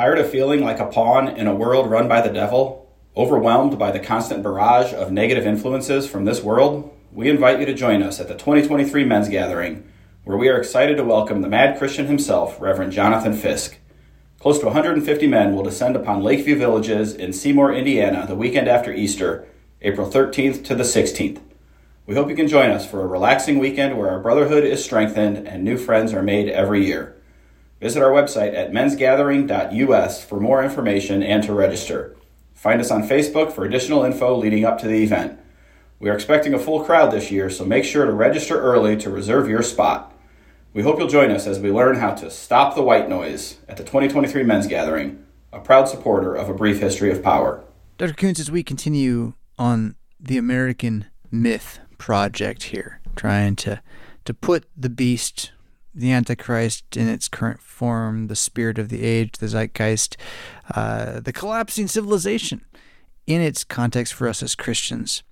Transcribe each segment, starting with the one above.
Tired of feeling like a pawn in a world run by the devil? Overwhelmed by the constant barrage of negative influences from this world? We invite you to join us at the 2023 Men's Gathering, where we are excited to welcome the mad Christian himself, Reverend Jonathan Fisk. Close to 150 men will descend upon Lakeview Villages in Seymour, Indiana, the weekend after Easter, April 13th to the 16th. We hope you can join us for a relaxing weekend where our brotherhood is strengthened and new friends are made every year. Visit our website at mensgathering.us for more information and to register. Find us on Facebook for additional info leading up to the event. We are expecting a full crowd this year, so make sure to register early to reserve your spot. We hope you'll join us as we learn how to stop the white noise at the 2023 Men's Gathering, a proud supporter of A Brief History of Power. Dr. Koontz, as we continue on the American Myth project here, trying to, to put the beast the Antichrist in its current form, the spirit of the age, the zeitgeist, uh, the collapsing civilization in its context for us as Christians.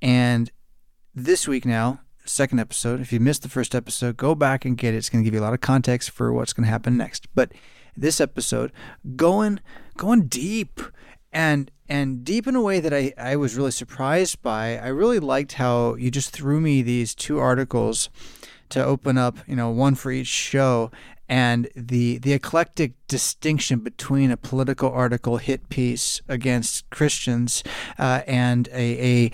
And this week now, second episode, if you missed the first episode, go back and get it. It's going to give you a lot of context for what's going to happen next. But this episode, going going deep and and deep in a way that I, I was really surprised by. I really liked how you just threw me these two articles to open up, you know, one for each show and the the eclectic distinction between a political article hit piece against Christians uh, and a, a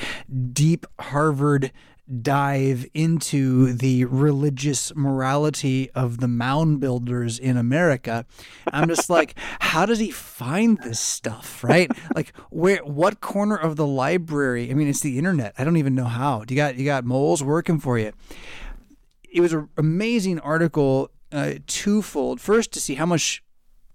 deep Harvard dive into the religious morality of the mound builders in America. I'm just like, how does he find this stuff, right? Like where what corner of the library? I mean, it's the internet. I don't even know how. You got you got moles working for you it was an amazing article, uh, twofold. First, to see how much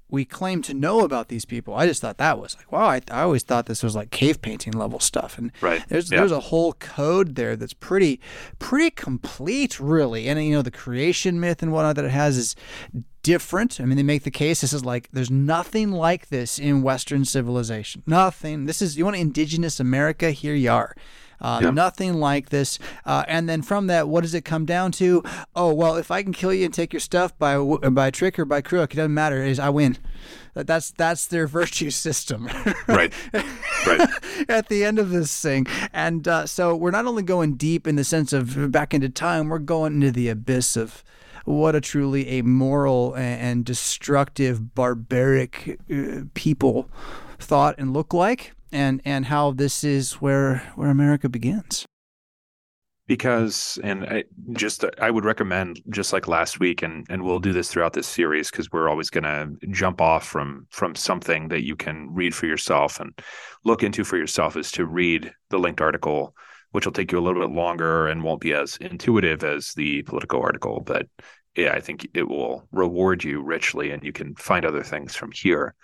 we claim to know about these people. I just thought that was like, wow. I, I always thought this was like cave painting level stuff, and right. there's yeah. there's a whole code there that's pretty pretty complete, really. And you know, the creation myth and whatnot that it has is different. I mean, they make the case. This is like there's nothing like this in Western civilization. Nothing. This is you want indigenous America. Here you are. Uh. Nothing like this. Uh, and then from that, what does it come down to? Oh well, if I can kill you and take your stuff by by trick or by crook, it doesn't matter. Is I win. That's that's their virtue system. right. Right. At the end of this thing, and uh, so we're not only going deep in the sense of back into time, we're going into the abyss of what a truly amoral and destructive, barbaric uh, people thought and look like and and how this is where where America begins. Because and I just I would recommend just like last week and and we'll do this throughout this series because we're always going to jump off from from something that you can read for yourself and look into for yourself is to read the linked article which will take you a little bit longer and won't be as intuitive as the political article but yeah I think it will reward you richly and you can find other things from here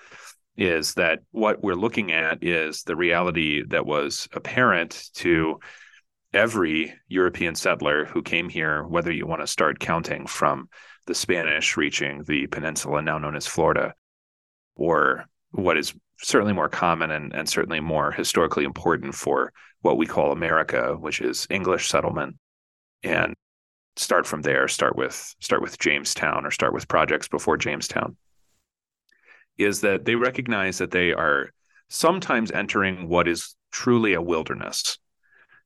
is that what we're looking at is the reality that was apparent to every European settler who came here, whether you want to start counting from the Spanish reaching the peninsula now known as Florida, or what is certainly more common and, and certainly more historically important for what we call America, which is English settlement. And start from there, start with start with Jamestown or start with projects before Jamestown is that they recognize that they are sometimes entering what is truly a wilderness.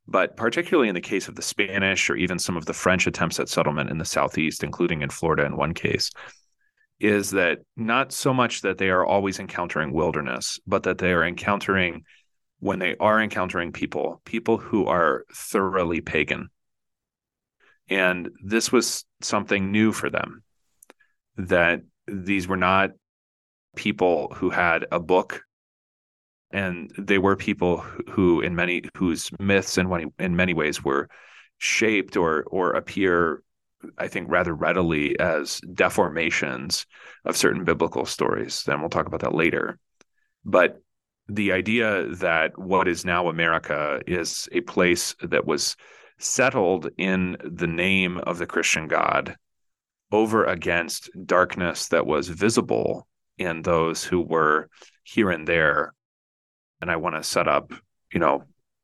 But particularly in the case of the Spanish or even some of the French attempts at settlement in the Southeast, including in Florida in one case, is that not so much that they are always encountering wilderness, but that they are encountering, when they are encountering people, people who are thoroughly pagan. And this was something new for them, that these were not people who had a book and they were people who in many whose myths in many in many ways were shaped or or appear i think rather readily as deformations of certain biblical stories. Then we'll talk about that later. But the idea that what is now america is a place that was settled in the name of the christian god over against darkness that was visible in those who were here and there. And I want to set up, you know,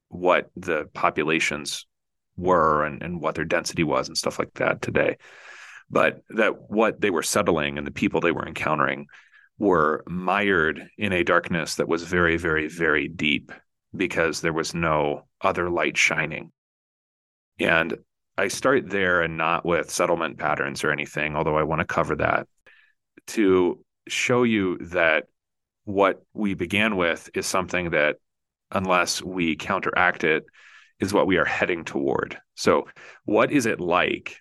what the populations were and, and what their density was and stuff like that today. But that what they were settling and the people they were encountering were mired in a darkness that was very, very, very deep because there was no other light shining. And I start there and not with settlement patterns or anything, although I want to cover that to show you that what we began with is something that, unless we counteract it, is what we are heading toward. So, what is it like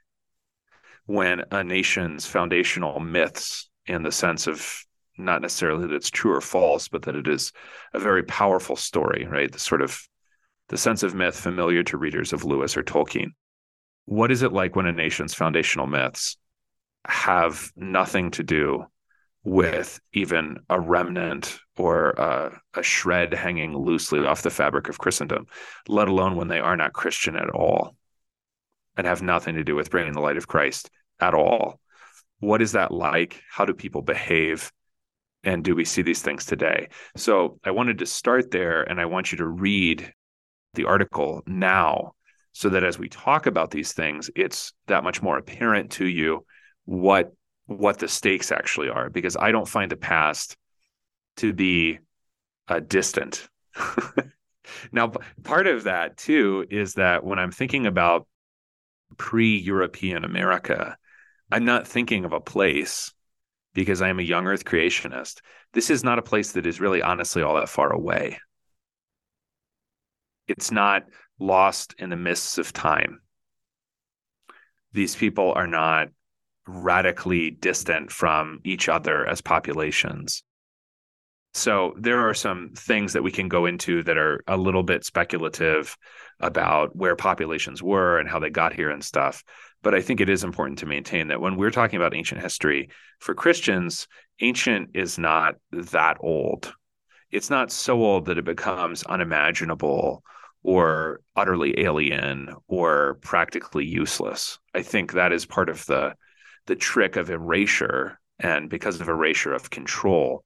when a nation's foundational myths, in the sense of not necessarily that it's true or false, but that it is a very powerful story, right? The sort of the sense of myth familiar to readers of Lewis or Tolkien. What is it like when a nation's foundational myths have nothing to do with even a remnant or a, a, shred hanging loosely off the fabric of Christendom, let alone when they are not Christian at all and have nothing to do with bringing the light of Christ at all. What is that like? How do people behave? And do we see these things today? So I wanted to start there and I want you to read the article now so that as we talk about these things, it's that much more apparent to you what what the stakes actually are because I don't find the past to be uh, distant. now, part of that too is that when I'm thinking about pre European America, I'm not thinking of a place because I am a young earth creationist. This is not a place that is really honestly all that far away. It's not lost in the mists of time. These people are not radically distant from each other as populations. So there are some things that we can go into that are a little bit speculative about where populations were and how they got here and stuff. But I think it is important to maintain that when we're talking about ancient history, for Christians, ancient is not that old. It's not so old that it becomes unimaginable or utterly alien or practically useless. I think that is part of the the trick of erasure and because of erasure of control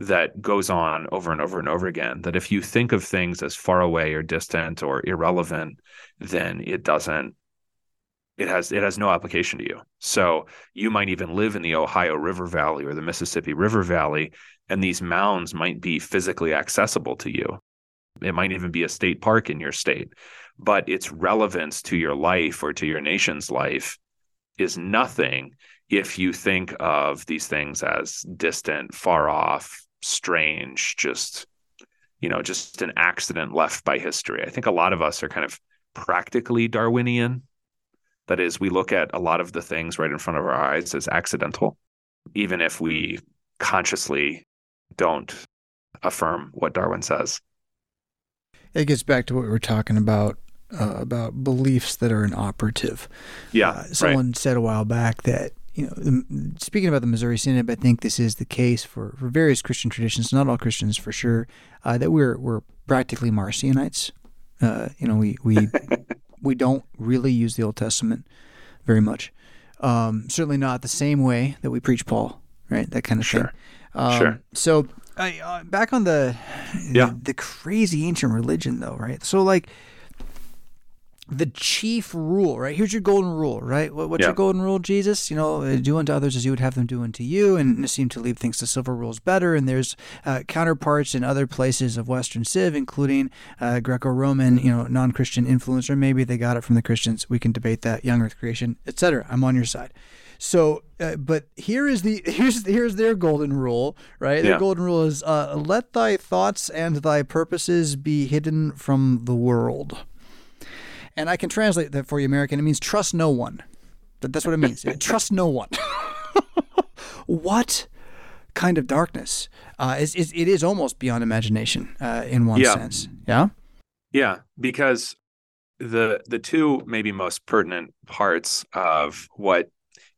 that goes on over and over and over again that if you think of things as far away or distant or irrelevant then it doesn't it has it has no application to you. So you might even live in the ohio river valley or the mississippi river valley and these mounds might be physically accessible to you. It might even be a state park in your state but its relevance to your life or to your nation's life is nothing if you think of these things as distant, far off, strange, just you know, just an accident left by history. I think a lot of us are kind of practically Darwinian. That is, we look at a lot of the things right in front of our eyes as accidental, even if we consciously don't affirm what Darwin says. It gets back to what we were talking about uh, about beliefs that are inoperative. Yeah, uh, someone right. said a while back that you know, speaking about the Missouri Synod, I think this is the case for, for various Christian traditions, not all Christians for sure, uh, that we're we're practically Marcionites. Uh, you know, we we we don't really use the Old Testament very much. Um, certainly not the same way that we preach Paul, right? That kind of sure. thing. Um, sure. So, I, uh, back on the, yeah. the the crazy ancient religion, though, right? So, like the chief rule, right? Here's your golden rule, right? What, what's yeah. your golden rule, Jesus? You know, uh, do unto others as you would have them do unto you, and seem to leave things to silver rules better. And there's uh, counterparts in other places of Western Civ, including uh, Greco-Roman, you know, non-Christian influence, or maybe they got it from the Christians. We can debate that, young Earth creation, etc. I'm on your side. So, uh, but here is the here's here's their golden rule, right? Their golden rule is uh, let thy thoughts and thy purposes be hidden from the world. And I can translate that for you, American. It means trust no one. That's what it means. trust no one. what kind of darkness? Uh, is, is, it is almost beyond imagination uh, in one yeah. sense. Yeah. Yeah, because the the two maybe most pertinent parts of what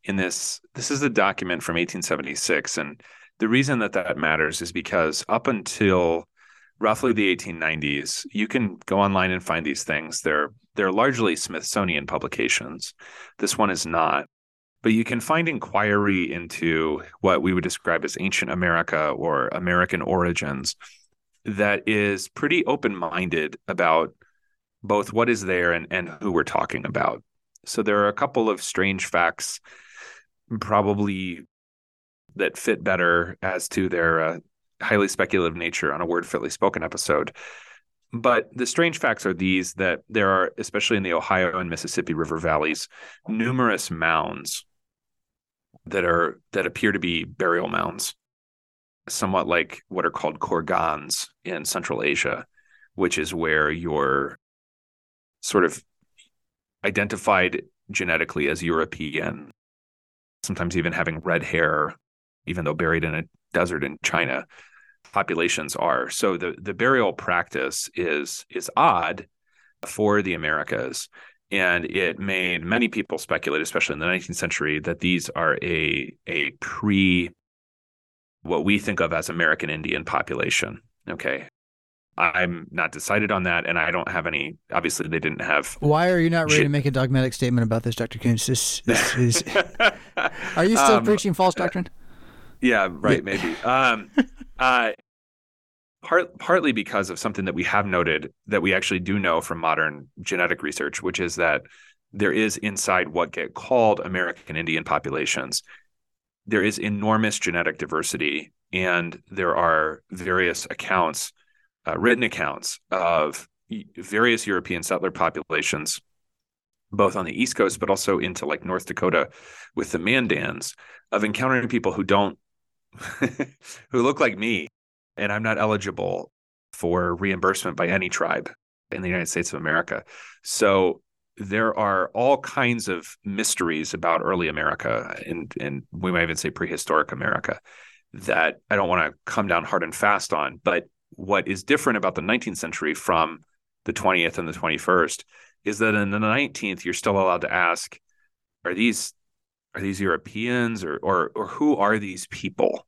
in this this is a document from 1876 and the reason that that matters is because up until roughly the 1890s you can go online and find these things they're they're largely Smithsonian publications. This one is not. But you can find inquiry into what we would describe as ancient America or American origins that is pretty open minded about both what is there and, and who we're talking about. So there are a couple of strange facts, probably that fit better as to their uh, highly speculative nature on a word fitly spoken episode. But the strange facts are these that there are, especially in the Ohio and Mississippi River valleys, numerous mounds that are that appear to be burial mounds, somewhat like what are called kurgans in Central Asia, which is where your sort of identified genetically as European, sometimes even having red hair, even though buried in a desert in China, populations are. So the the burial practice is is odd for the Americas. And it made many people speculate, especially in the 19th century, that these are a a pre what we think of as American Indian population. Okay. I'm not decided on that, and I don't have any. Obviously, they didn't have. Why are you not ready shit. to make a dogmatic statement about this, Dr. Koontz? This, this is, are you still um, preaching false doctrine? Yeah, right. Maybe. Um, uh, part partly because of something that we have noted that we actually do know from modern genetic research, which is that there is inside what get called American Indian populations, there is enormous genetic diversity, and there are various accounts uh, written accounts of various European settler populations, both on the East Coast, but also into like North Dakota with the Mandans, of encountering people who don't, who look like me, and I'm not eligible for reimbursement by any tribe in the United States of America. So there are all kinds of mysteries about early America, and and we might even say prehistoric America, that I don't want to come down hard and fast on, but what is different about the 19th century from the 20th and the 21st is that in the 19th you're still allowed to ask are these are these Europeans or or or who are these people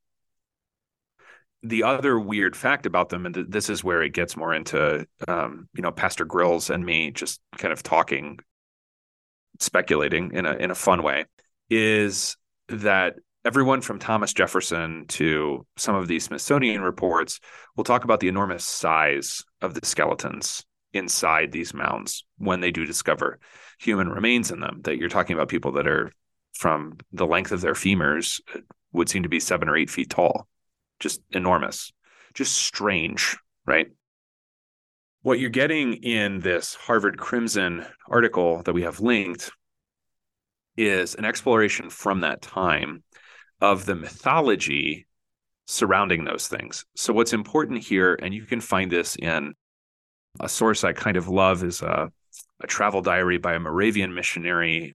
the other weird fact about them, and this is where it gets more into, um, you know, Pastor Grills and me just kind of talking, speculating in a in a fun way, is that everyone from Thomas Jefferson to some of these Smithsonian reports will talk about the enormous size of the skeletons inside these mounds when they do discover human remains in them. That you're talking about people that are from the length of their femurs uh, would seem to be seven or eight feet tall, just enormous, just strange, right? What you're getting in this Harvard Crimson article that we have linked is an exploration from that time of the mythology surrounding those things. So, what's important here, and you can find this in a source I kind of love, is a, a travel diary by a Moravian missionary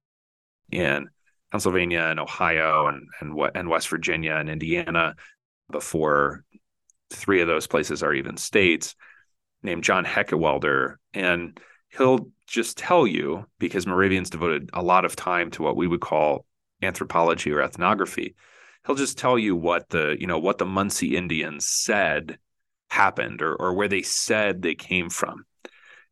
in Pennsylvania and Ohio and and and West Virginia and Indiana before three of those places are even states named John Heckewelder and he'll just tell you because Moravians devoted a lot of time to what we would call anthropology or ethnography he'll just tell you what the you know what the Munsee Indians said happened or or where they said they came from.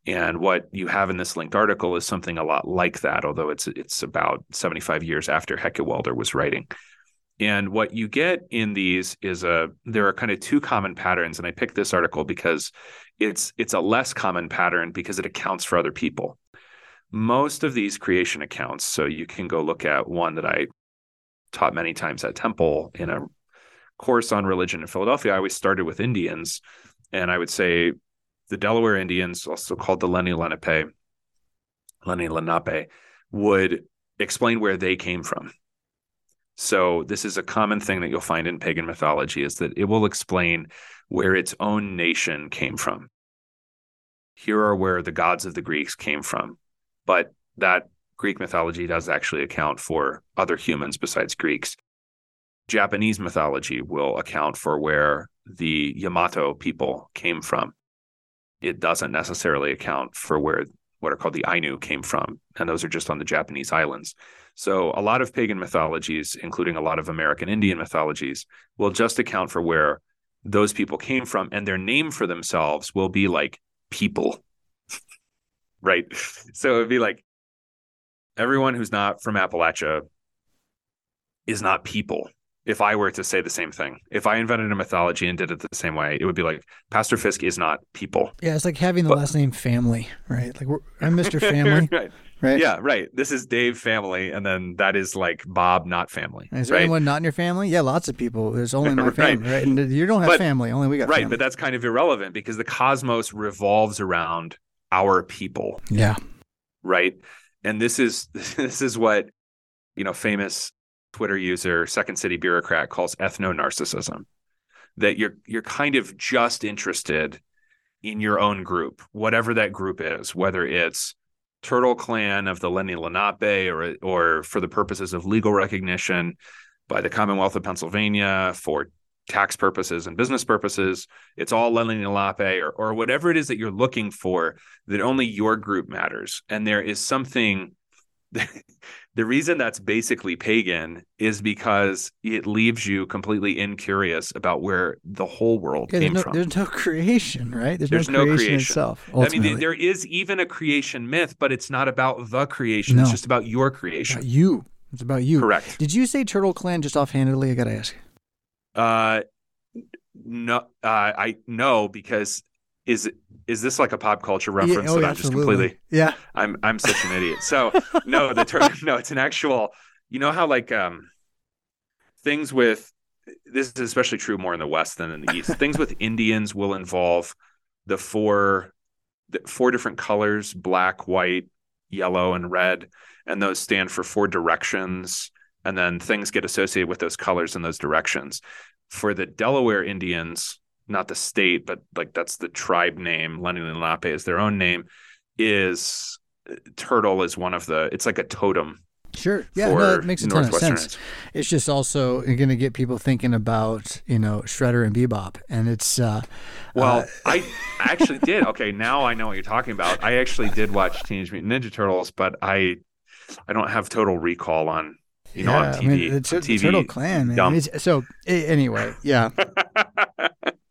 And what you have in this linked article is something a lot like that, although it's it's about 75 years after Heckewelder was writing. And what you get in these is a there are kind of two common patterns. And I picked this article because it's it's a less common pattern because it accounts for other people. Most of these creation accounts, so you can go look at one that I taught many times at Temple in a course on religion in Philadelphia, I always started with Indians. And I would say the Delaware Indians, also called the Lenni Lenape, Lenni Lenape, would explain where they came from. So this is a common thing that you'll find in pagan mythology is that it will explain where its own nation came from. Here are where the gods of the Greeks came from. But that Greek mythology does actually account for other humans besides Greeks. Japanese mythology will account for where the Yamato people came from. It doesn't necessarily account for where what are called the Ainu came from, and those are just on the Japanese islands. So, a lot of pagan mythologies, including a lot of American Indian mythologies, will just account for where those people came from, and their name for themselves will be like people. right. So, it'd be like everyone who's not from Appalachia is not people. If I were to say the same thing. If I invented a mythology and did it the same way, it would be like Pastor Fisk is not people. Yeah, it's like having the but, last name Family, right? Like I'm Mr. Family. right. Right. Yeah, right. This is Dave family, and then that is like Bob not family. Is there right? anyone not in your family? Yeah, lots of people. There's only my family, right? And you don't have but, family. Only we got right. Family. But that's kind of irrelevant because the cosmos revolves around our people. Yeah. Right. And this is this is what you know famous Twitter user Second City bureaucrat calls ethno narcissism. That you're you're kind of just interested in your own group, whatever that group is, whether it's Turtle Clan of the Lenni Lenape or or for the purposes of legal recognition by the Commonwealth of Pennsylvania for tax purposes and business purposes. It's all Lenni Lenape or, or whatever it is that you're looking for that only your group matters. And there is something the reason that's basically pagan is because it leaves you completely incurious about where the whole world yeah, came no, from. There's no creation, right? There's, there's no, creation no, creation itself. Ultimately. I mean, there is even a creation myth, but it's not about the creation. No. It's just about your creation. About you. It's about you. Correct. Did you say Turtle Clan just offhandedly? I gotta ask. Uh, no, uh, I know because is is this like a pop culture reference yeah, oh, that I'm just completely yeah I'm I'm such an idiot. So no, the term no, it's an actual you know how like um things with this is especially true more in the west than in the east. things with Indians will involve the four the four different colors, black, white, yellow, and red, and those stand for four directions. And then things get associated with those colors and those directions. For the Delaware Indians, not the state, but like that's the tribe name. Lenni Lenape is their own name. Is turtle is one of the. It's like a totem. Sure. Yeah. No, it makes a ton of sense. It's just also going to get people thinking about you know Shredder and Bebop, and it's. Uh, well, uh, I actually did. Okay, now I know what you're talking about. I actually did watch Teenage Mutant Ninja Turtles, but I, I don't have total recall on you know, yeah, on TV. I mean, the, t- TV, Turtle Clan, man. so anyway, yeah.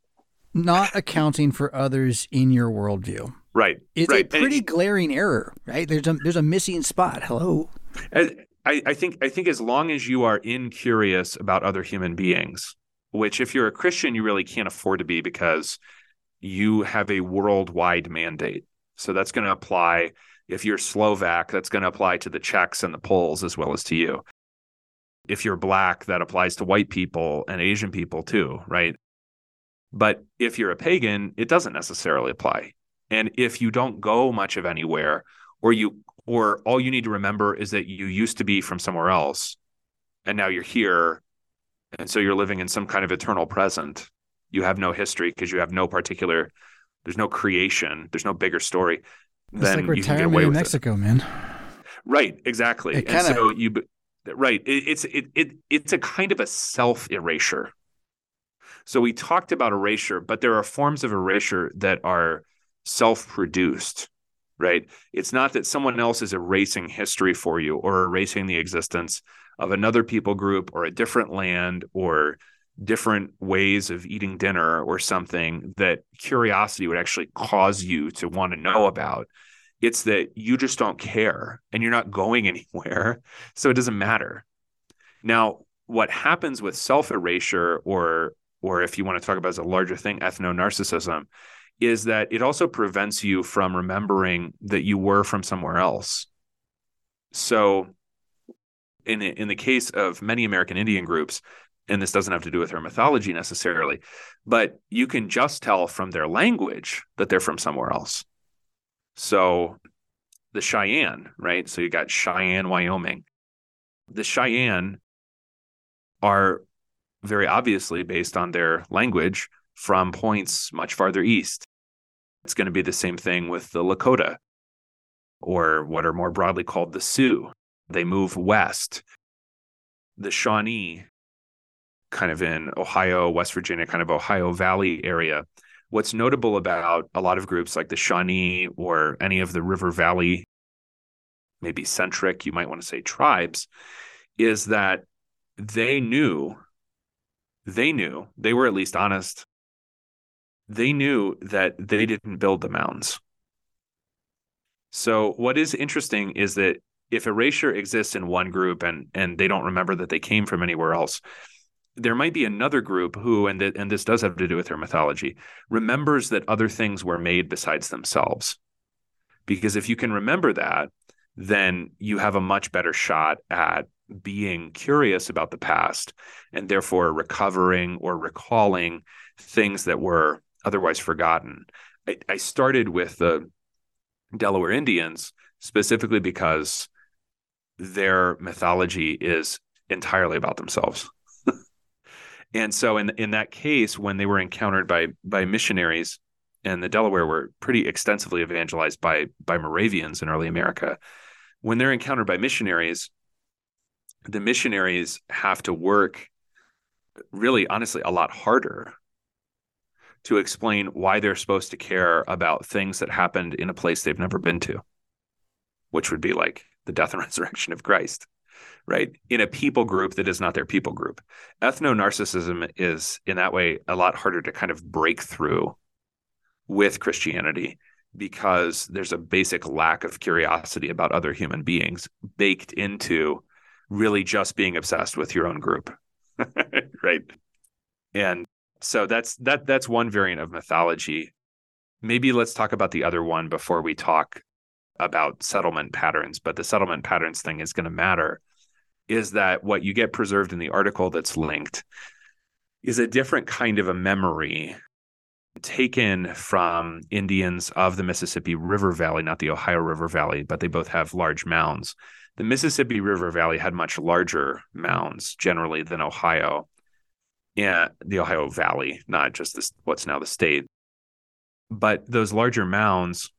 not accounting for others in your worldview. Right. It's right. a pretty and, glaring error, right? There's a there's a missing spot. Hello. I, I think I think as long as you are incurious about other human beings, which if you're a Christian, you really can't afford to be because you have a worldwide mandate. So that's going to apply if you're Slovak, that's going to apply to the Czechs and the Poles as well as to you. If you're black, that applies to white people and Asian people too, right? But if you're a pagan, it doesn't necessarily apply. And if you don't go much of anywhere, or you or all you need to remember is that you used to be from somewhere else and now you're here and so you're living in some kind of eternal present you have no history because you have no particular there's no creation there's no bigger story it's then like retirement in mexico it. man right exactly it kinda... and so you right it, it's it, it it's a kind of a self erasure so we talked about erasure, but there are forms of erasure that are self produced, right? It's not that someone else is erasing history for you or erasing the existence of another people group or a different land or different ways of eating dinner or something that curiosity would actually cause you to want to know about. It's that you just don't care and you're not going anywhere. So it doesn't matter. Now, what happens with self erasure or or if you want to talk about as a larger thing, ethno narcissism, is that it also prevents you from remembering that you were from somewhere else. So, in the, in the case of many American Indian groups, and this doesn't have to do with their mythology necessarily, but you can just tell from their language that they're from somewhere else. So, the Cheyenne, right? So you got Cheyenne, Wyoming. The Cheyenne are very obviously based on their language from points much farther east. It's going to be the same thing with the Lakota, or what are more broadly called the Sioux. They move west. The Shawnee, kind of in Ohio, West Virginia, kind of Ohio Valley area. What's notable about a lot of groups like the Shawnee or any of the River Valley, maybe centric, you might want to say tribes, is that they knew they knew, they were at least honest. They knew that they didn't build the mountains. So what is interesting is that if erasure exists in one group and and they don't remember that they came from anywhere else, there might be another group who, and, th- and this does have to do with their mythology, remembers that other things were made besides themselves. Because if you can remember that, then you have a much better shot at being curious about the past and therefore recovering or recalling things that were otherwise forgotten. I, I started with the Delaware Indians specifically because their mythology is entirely about themselves. and so in in that case when they were encountered by by missionaries and the Delaware were pretty extensively evangelized by by Moravians in early America when they're encountered by missionaries the missionaries have to work really honestly a lot harder to explain why they're supposed to care about things that happened in a place they've never been to which would be like the death and resurrection of Christ right? In a people group that is not their people group. Ethno narcissism is in that way a lot harder to kind of break through with christianity because there's a basic lack of curiosity about other human beings baked into really just being obsessed with your own group. Right. And so that's that that's one variant of mythology. Maybe let's talk about the other one before we talk about settlement patterns but the settlement patterns thing is going to matter is that what you get preserved in the article that's linked is a different kind of a memory taken from Indians of the Mississippi River Valley, not the Ohio River Valley, but they both have large mounds. The Mississippi River Valley had much larger mounds generally than Ohio. Yeah, the Ohio Valley, not just this, what's now the state. But those larger mounds,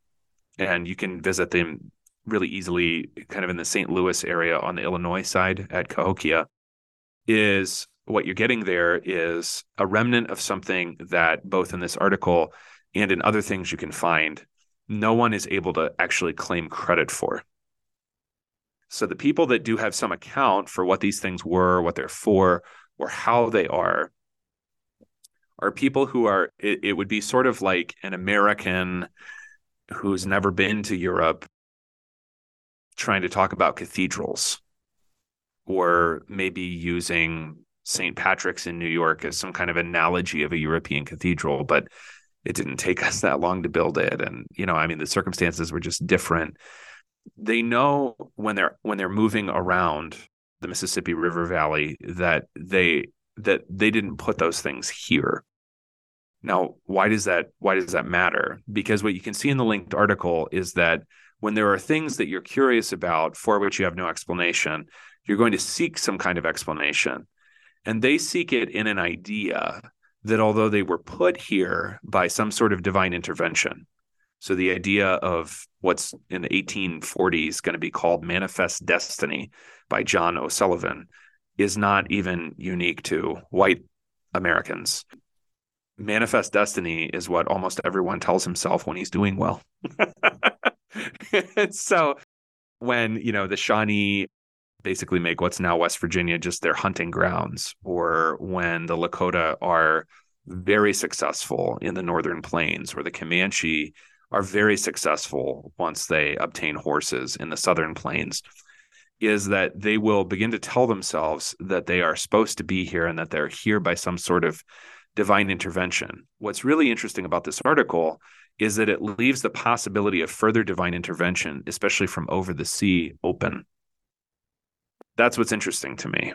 and you can visit them really easily kind of in the St. Louis area on the Illinois side at Cahokia is what you're getting there is a remnant of something that both in this article and in other things you can find, no one is able to actually claim credit for. So the people that do have some account for what these things were, what they're for, or how they are, are people who are, it, it would be sort of like an American who's never been to Europe trying to talk about cathedrals or maybe using St. Patrick's in New York as some kind of analogy of a European cathedral, but it didn't take us that long to build it. And, you know, I mean, the circumstances were just different. They know when they're when they're moving around the Mississippi River Valley that they that they didn't put those things here. Now, why does that why does that matter? Because what you can see in the linked article is that when there are things that you're curious about for which you have no explanation, you're going to seek some kind of explanation. And they seek it in an idea that although they were put here by some sort of divine intervention, so the idea of what's in the 1840s going to be called manifest destiny by John O'Sullivan is not even unique to white Americans. Manifest destiny is what almost everyone tells himself when he's doing well. so when, you know, the Shawnee basically make what's now West Virginia just their hunting grounds, or when the Lakota are very successful in the northern plains, or the Comanche are very successful once they obtain horses in the southern plains, is that they will begin to tell themselves that they are supposed to be here and that they're here by some sort of divine intervention. What's really interesting about this article is that it leaves the possibility of further divine intervention, especially from over the sea, open that's what's interesting to me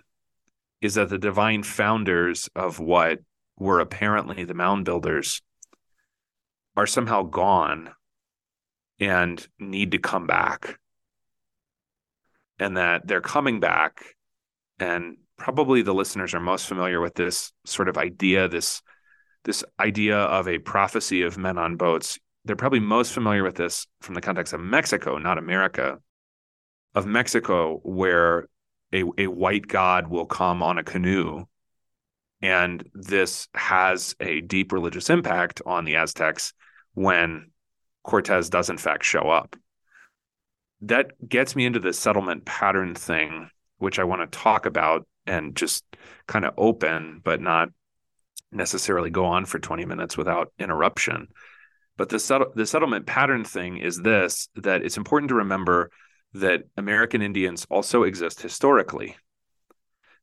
is that the divine founders of what were apparently the mound builders are somehow gone and need to come back. And that they're coming back and probably the listeners are most familiar with this sort of idea this this idea of a prophecy of men on boats. They're probably most familiar with this from the context of Mexico not America of Mexico where a, a white god will come on a canoe and this has a deep religious impact on the aztecs when cortez does in fact show up that gets me into the settlement pattern thing which i want to talk about and just kind of open but not necessarily go on for 20 minutes without interruption but the, set- the settlement pattern thing is this that it's important to remember that American Indians also exist historically.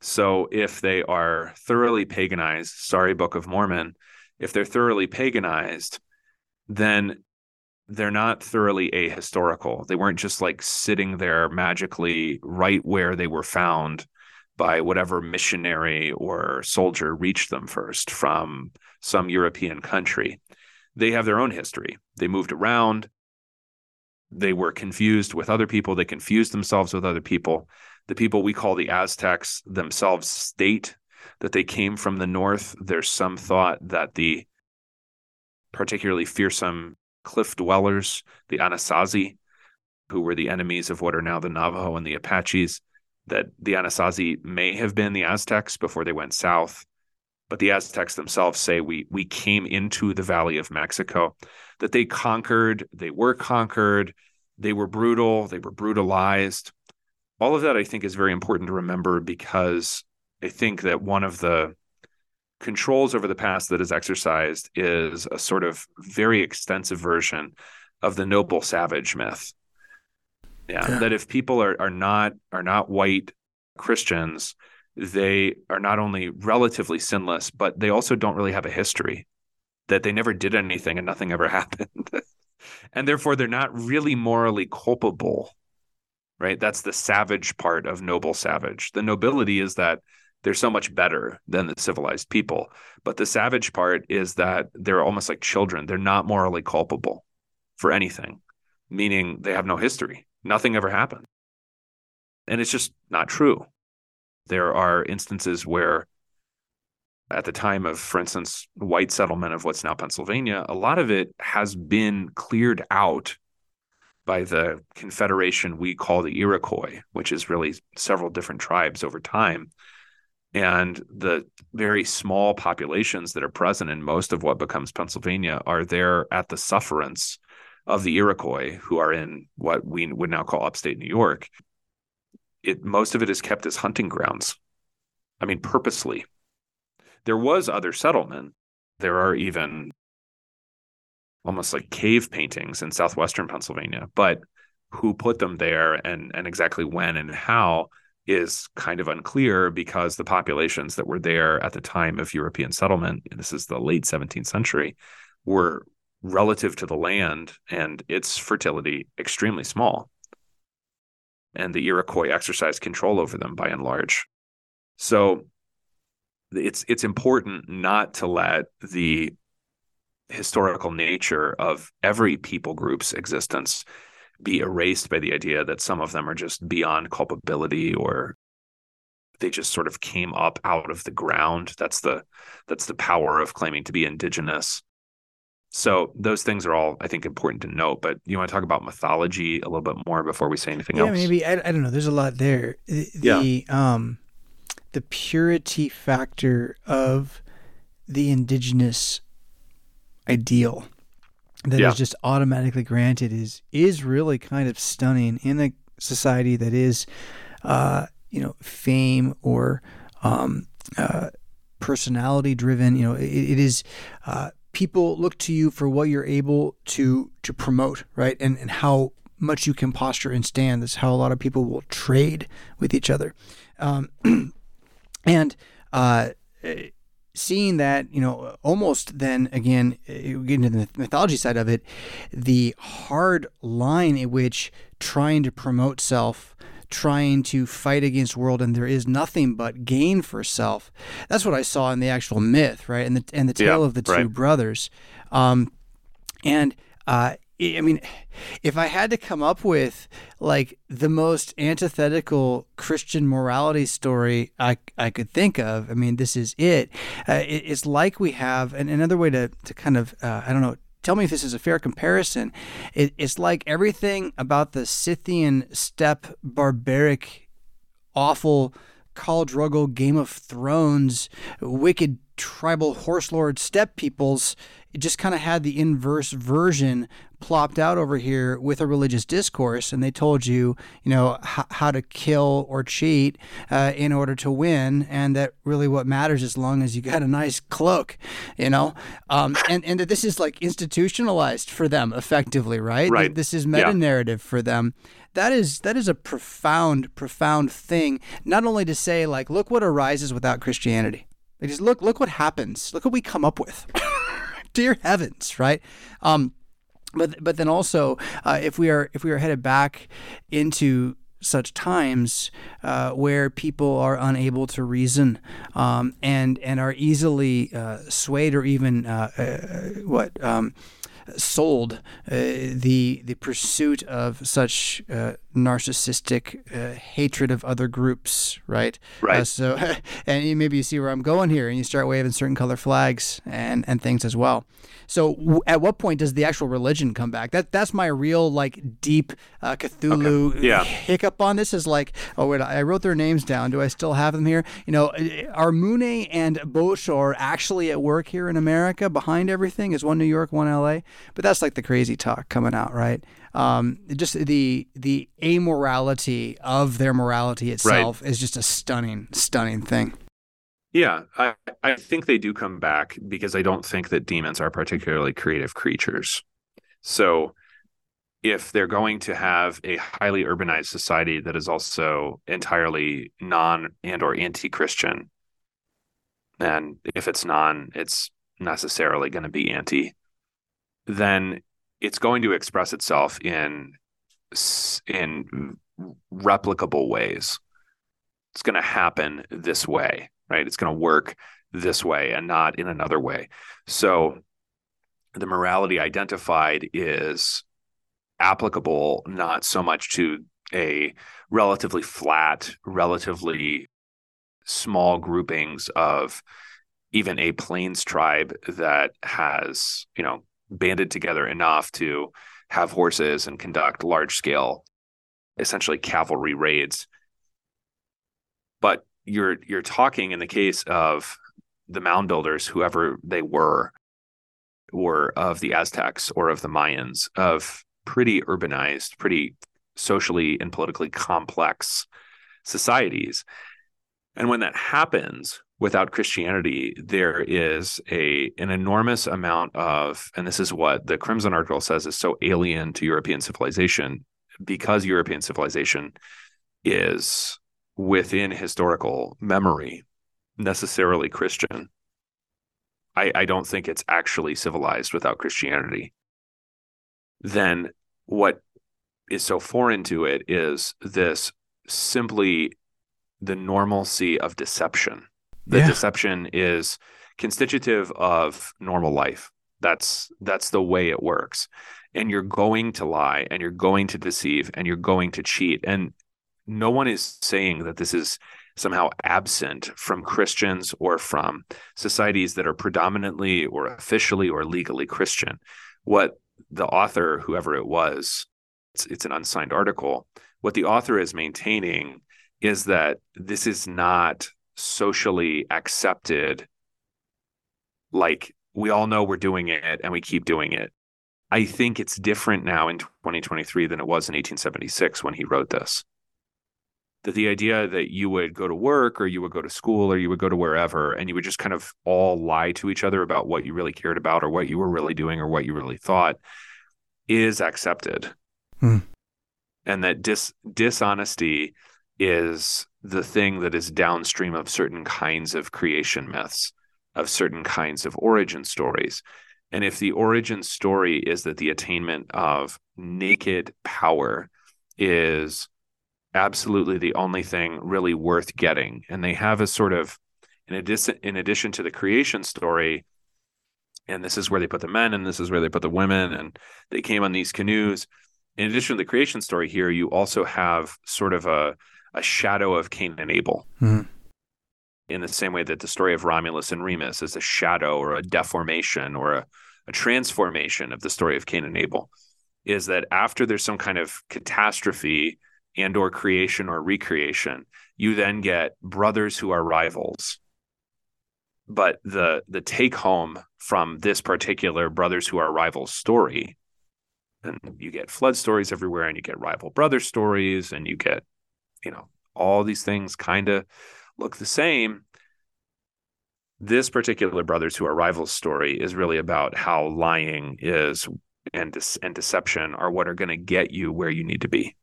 So if they are thoroughly paganized, sorry, Book of Mormon, if they're thoroughly paganized, then they're not thoroughly ahistorical. They weren't just like sitting there magically right where they were found by whatever missionary or soldier reached them first from some European country. They have their own history. They moved around. They were confused with other people. They confused themselves with other people. The people we call the Aztecs themselves state that they came from the north. There's some thought that the particularly fearsome cliff dwellers, the Anasazi, who were the enemies of what are now the Navajo and the Apaches, that the Anasazi may have been the Aztecs before they went south. But the Aztecs themselves say we we came into the Valley of Mexico, that they conquered, they were conquered, they were brutal, they were brutalized. All of that I think is very important to remember because I think that one of the controls over the past that is exercised is a sort of very extensive version of the noble savage myth. Yeah, yeah. that if people are are not are not white Christians, they are not only relatively sinless, but they also don't really have a history. That they never did anything and nothing ever happened. and therefore they're not really morally culpable. Right? That's the savage part of noble savage. The nobility is that they're so much better than the civilized people. But the savage part is that they're almost like children. They're not morally culpable for anything, meaning they have no history. Nothing ever happened. And it's just not true. There are instances where, at the time of, for instance, white settlement of what's now Pennsylvania, a lot of it has been cleared out by the confederation we call the Iroquois, which is really several different tribes over time and the very small populations that are present in most of what becomes Pennsylvania are there at the sufferance of the Iroquois, who are in what we would now call upstate New York. It most of it is kept as hunting grounds. I mean, purposely. There was other settlement. There are even almost like cave paintings in southwestern Pennsylvania, but who put them there and and exactly when and how is kind of unclear because the populations that were there at the time of European settlement, this is the late 17th century, were relative to the land and its fertility extremely small. And the Iroquois exercised control over them by and large. So it's it's important not to let the historical nature of every people group's existence be erased by the idea that some of them are just beyond culpability or they just sort of came up out of the ground. That's the that's the power of claiming to be indigenous. So those things are all i think important to note but you want to talk about mythology a little bit more before we say anything else? yeah, else? maybe. I, I don't know. There's a lot there. The yeah. um the purity factor of the indigenous ideal that yeah. is just automatically granted is is really kind of stunning in a society that is, uh, you know, fame or um, uh, personality driven. You know, it, it is. Uh, people look to you for what you're able to to promote, right? And and how much you can posture and stand. That's how a lot of people will trade with each other, um, and uh, seeing that, you know, almost then again, uh, getting to the mythology side of it, the hard line in which trying to promote self, trying to fight against world, and there is nothing but gain for self. That's what I saw in the actual myth, right? And the and the tale yeah, of the two right. brothers, um, and uh, I mean, if I had to come up with like the most antithetical Christian morality story I, I could think of, I mean, this is it. Uh, it it's like we have, and another way to, to kind of, uh, I don't know, tell me if this is a fair comparison. It, it's like everything about the Scythian steppe barbaric, awful, Khal Drogo Game of Thrones, wicked tribal horse lord steppe peoples it just kind of had the inverse version plopped out over here with a religious discourse and they told you you know h- how to kill or cheat uh, in order to win and that really what matters as long as you got a nice cloak you know? Um, and and that this is like institutionalized for them effectively right? Right. this is meta Yeah. narrative for them. That is that is a profound profound thing not only to say like look what arises without christianity. Like just look look what happens. Look what we come up with dear heavens right? Um but but then also uh, if we are if we are headed back into such times uh, where people are unable to reason um, and and are easily uh, swayed or even uh, uh, what um, sold uh, the the pursuit of such uh, narcissistic uh, hatred of other groups, right? Right. So, and you- maybe you see where I'm going here, and you start waving certain color flags and and things as well. So, w- at what point does the actual religion come back? That that's my real like deep uh, Cthulhu Okay. Yeah. hiccup on this. Is like, oh wait, I wrote their names down. Do I still have them here? You know, are Mooney and Boshor actually at work here in America behind everything? Is one New York, one L.A. But that's like the crazy talk coming out, right? Um, just the the amorality of their morality itself is just a stunning, stunning thing. Yeah, I, I think they do come back because I don't think that demons are particularly creative creatures. So if they're going to have a highly urbanized society that is also entirely non and or anti-Christian, and if it's non, it's necessarily going to be anti, then it's going to express itself in in replicable ways. It's going to happen this way, right? It's going to work this way and not in another way. So the morality identified is applicable not so much to a relatively flat, relatively small groupings of even a plains tribe that has, you know, banded together enough to have horses and conduct large scale essentially cavalry raids. But you're you're talking in the case of the mound builders whoever they were or of the Aztecs or of the Mayans of pretty urbanized pretty socially and politically complex societies. And when that happens without Christianity, there is a an enormous amount of, and this is what the Crimson article says is so alien to European civilization, because European civilization is within historical memory necessarily Christian. I, I don't think it's actually civilized without Christianity. Then what is so foreign to it is this simply the normalcy of deception. The Yeah. deception is constitutive of normal life. That's that's the way it works. And you're going to lie and you're going to deceive and you're going to cheat. And no one is saying that this is somehow absent from Christians or from societies that are predominantly or officially or legally Christian. What the author, whoever it was, it's, it's an unsigned article. What the author is maintaining is that this is not socially accepted. Like we all know we're doing it and we keep doing it. I think it's different now in 2023 than it was in 1876 when he wrote this. That the idea that you would go to work or you would go to school or you would go to wherever and you would just kind of all lie to each other about what you really cared about or what you were really doing or what you really thought is accepted. Hmm. And that dis- dishonesty is the thing that is downstream of certain kinds of creation myths, of certain kinds of origin stories. And if the origin story is that the attainment of naked power is absolutely the only thing really worth getting, and they have a sort of, in addition, in addition to the creation story, and this is where they put the men, and this is where they put the women, and they came on these canoes. In addition to the creation story here, you also have sort of a a shadow of Cain and Abel. Mhm. In the same way that the story of Romulus and Remus is a shadow or a deformation or a, a transformation of the story of Cain and Abel, is that after there's some kind of catastrophe and or creation or recreation, you then get brothers who are rivals. but the the take home from this particular brothers who are rivals story and you get flood stories everywhere and you get rival brother stories and you get you know all these things kind of look the same. This particular brothers who are rivals story is really about how lying is and and deception are what are going to get you where you need to be.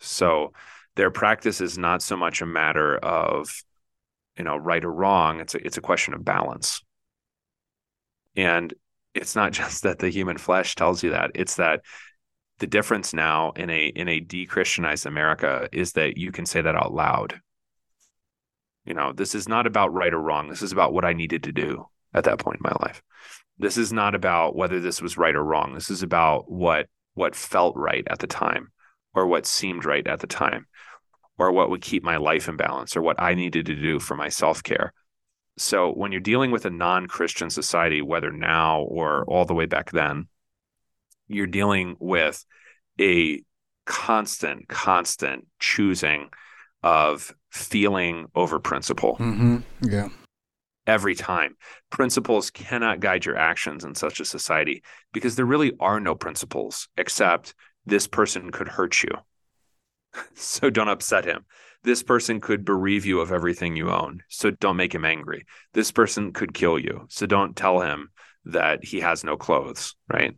So their practice is not so much a matter of you know right or wrong it's a, it's a question of balance. And it's not just that the human flesh tells you that it's that the difference now in a in a de-christianized america is that you can say that out loud. You know this is not about right or wrong. This is about what i needed to do at that point in my life. This is not about whether this was right or wrong. This is about what what felt right at the time or what seemed right at the time or what would keep my life in balance or what i needed to do for my self-care. So when you're dealing with a non-Christian society, whether now or all the way back then, you're dealing with a constant, constant choosing of feeling over principle. Mm-hmm. Yeah. Every time. Principles cannot guide your actions in such a society because there really are no principles except this person could hurt you. so don't upset him. This person could bereave you of everything you own. So don't make him angry. This person could kill you. So don't tell him that he has no clothes, right?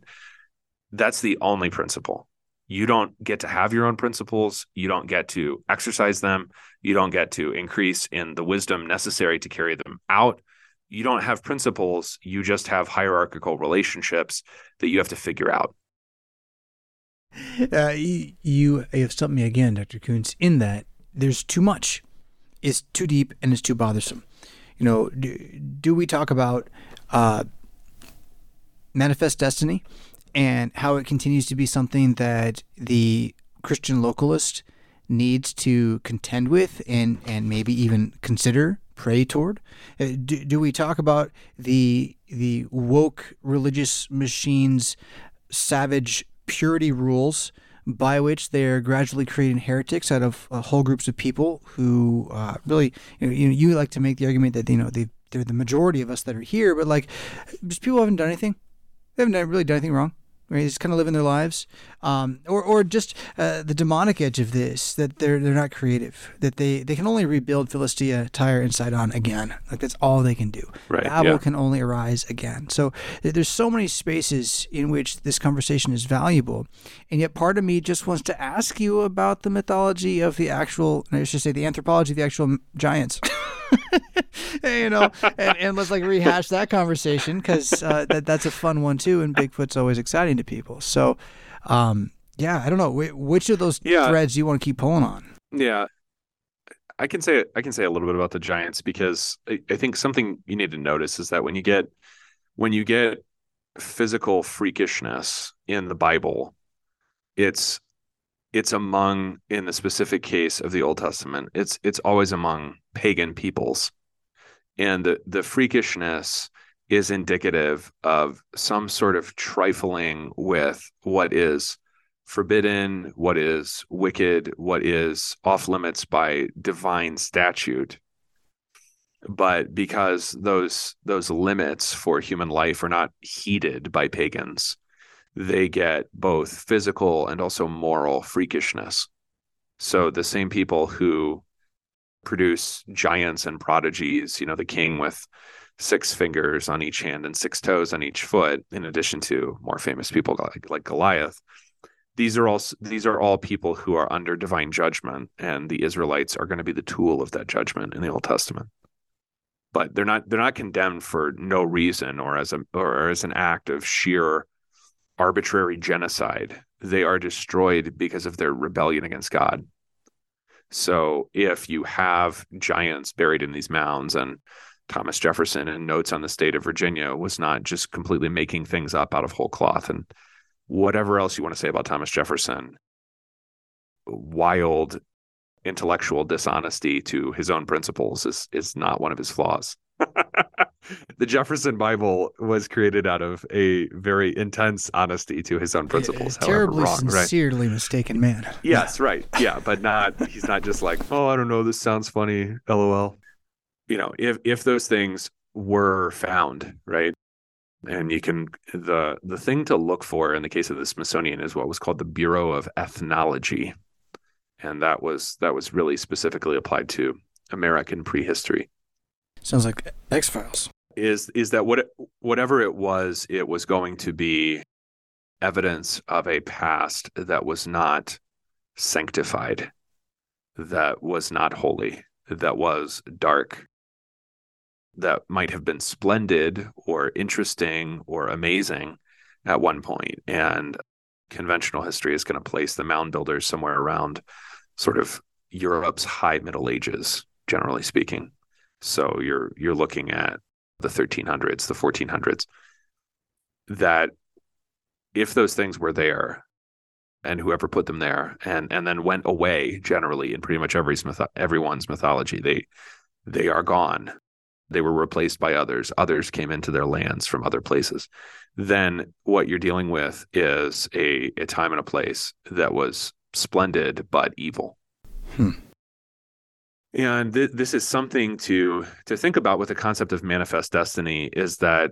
That's the only principle. You don't get to have your own principles. You don't get to exercise them. You don't get to increase in the wisdom necessary to carry them out. You don't have principles. You just have hierarchical relationships that you have to figure out. Uh, you, have stumped me again, Dr. Koontz, in that there's too much. It's too deep and it's too bothersome. You know, do, do we talk about uh, manifest destiny and how it continues to be something that the Christian localist needs to contend with and, and maybe even consider pray toward? Uh, do, do we talk about the the woke religious machines savage purity rules by which they are gradually creating heretics out of uh, whole groups of people who uh, really, you, know, you, like to make the argument that you know they they're the majority of us that are here, but like, just people haven't done anything. They haven't really done anything wrong right? Just kind of living their lives, um, or or just uh, the demonic edge of this that they're they're not creative, that they they can only rebuild Philistia, Tyre, and Sidon again. Like that's all they can do. Right. Babel yeah. can only arise again. So there's so many spaces in which this conversation is valuable, and yet part of me just wants to ask you about the mythology of the actual, I should say, the anthropology of the actual giants. you know, and, and, let's like rehash that conversation because uh, that that's a fun one too, and Bigfoot's always exciting to people. So, um, yeah, I don't know which of those yeah. threads you want to keep pulling on. Yeah, I can say I can say a little bit about the Giants because I, I think something you need to notice is that when you get when you get physical freakishness in the Bible, it's it's among in the specific case of the Old Testament, it's it's always among pagan peoples. And the, the freakishness is indicative of some sort of trifling with what is forbidden, what is wicked, what is off limits by divine statute. But because those those limits for human life are not heeded by pagans, they get both physical and also moral freakishness. So the same people who produce giants and prodigies, you know, the king with six fingers on each hand and six toes on each foot, in addition to more famous people like, like Goliath. These are all these are all people who are under divine judgment, and the Israelites are going to be the tool of that judgment in the Old Testament. But they're not they're not condemned for no reason or as a or as an act of sheer arbitrary genocide. They are destroyed because of their rebellion against God. So if you have giants buried in these mounds and Thomas Jefferson in Notes on the State of Virginia was not just completely making things up out of whole cloth and whatever else you want to say about Thomas Jefferson, wild intellectual dishonesty to his own principles is is not one of his flaws. the Jefferson Bible was created out of a very intense honesty to his own principles. A, terribly wrong, sincerely right? mistaken man. Yes, right. Yeah, but not. He's not just like, oh, I don't know. This sounds funny. LOL. You know, if if those things were found, right? And you can the the thing to look for in the case of the Smithsonian is what was called the Bureau of Ethnology. And that was that was really specifically applied to American prehistory. Sounds like X Files. Is is that what whatever it was, it was going to be evidence of a past that was not sanctified, that was not holy, that was dark, that might have been splendid or interesting or amazing at one point. And conventional history is going to place the mound builders somewhere around sort of Europe's high Middle Ages, generally speaking. So you're you're looking at the 1300s, the 1400s. That if those things were there, and whoever put them there, and and then went away, generally in pretty much every everyone's mythology, they they are gone they were replaced by others. Others came into their lands from other places. Then what you're dealing with is a, a time and a place that was splendid but evil. Hmm. and th- this is something to to think about with the concept of manifest destiny is that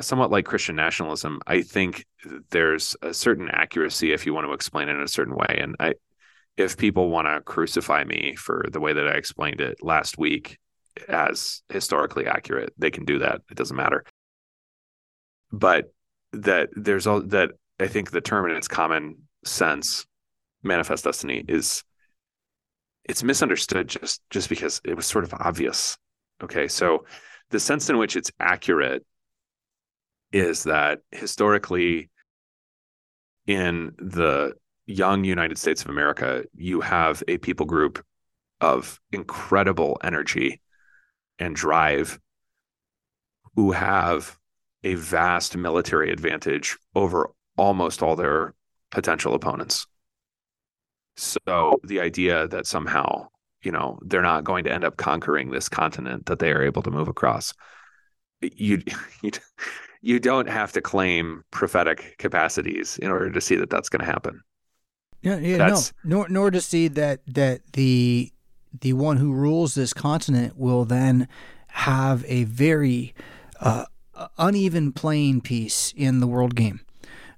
somewhat like christian nationalism i think there's a certain accuracy if you want to explain it in a certain way. And i if people want to crucify me for the way that i explained it last week as historically accurate. They can do that. It doesn't matter. But that there's all that I think the term in its common sense, manifest destiny, is it's misunderstood just just because it was sort of obvious. Okay, so the sense in which it's accurate is that historically in the young United States of America, you have a people group of incredible energy and drive who have a vast military advantage over almost all their potential opponents. So the idea that somehow, you know, they're not going to end up conquering this continent that they are able to move across. You you, you don't have to claim prophetic capacities in order to see that that's going to happen. Yeah, yeah, that's, no, nor nor to see that that the the one who rules this continent will then have a very uh, uneven playing piece in the world game.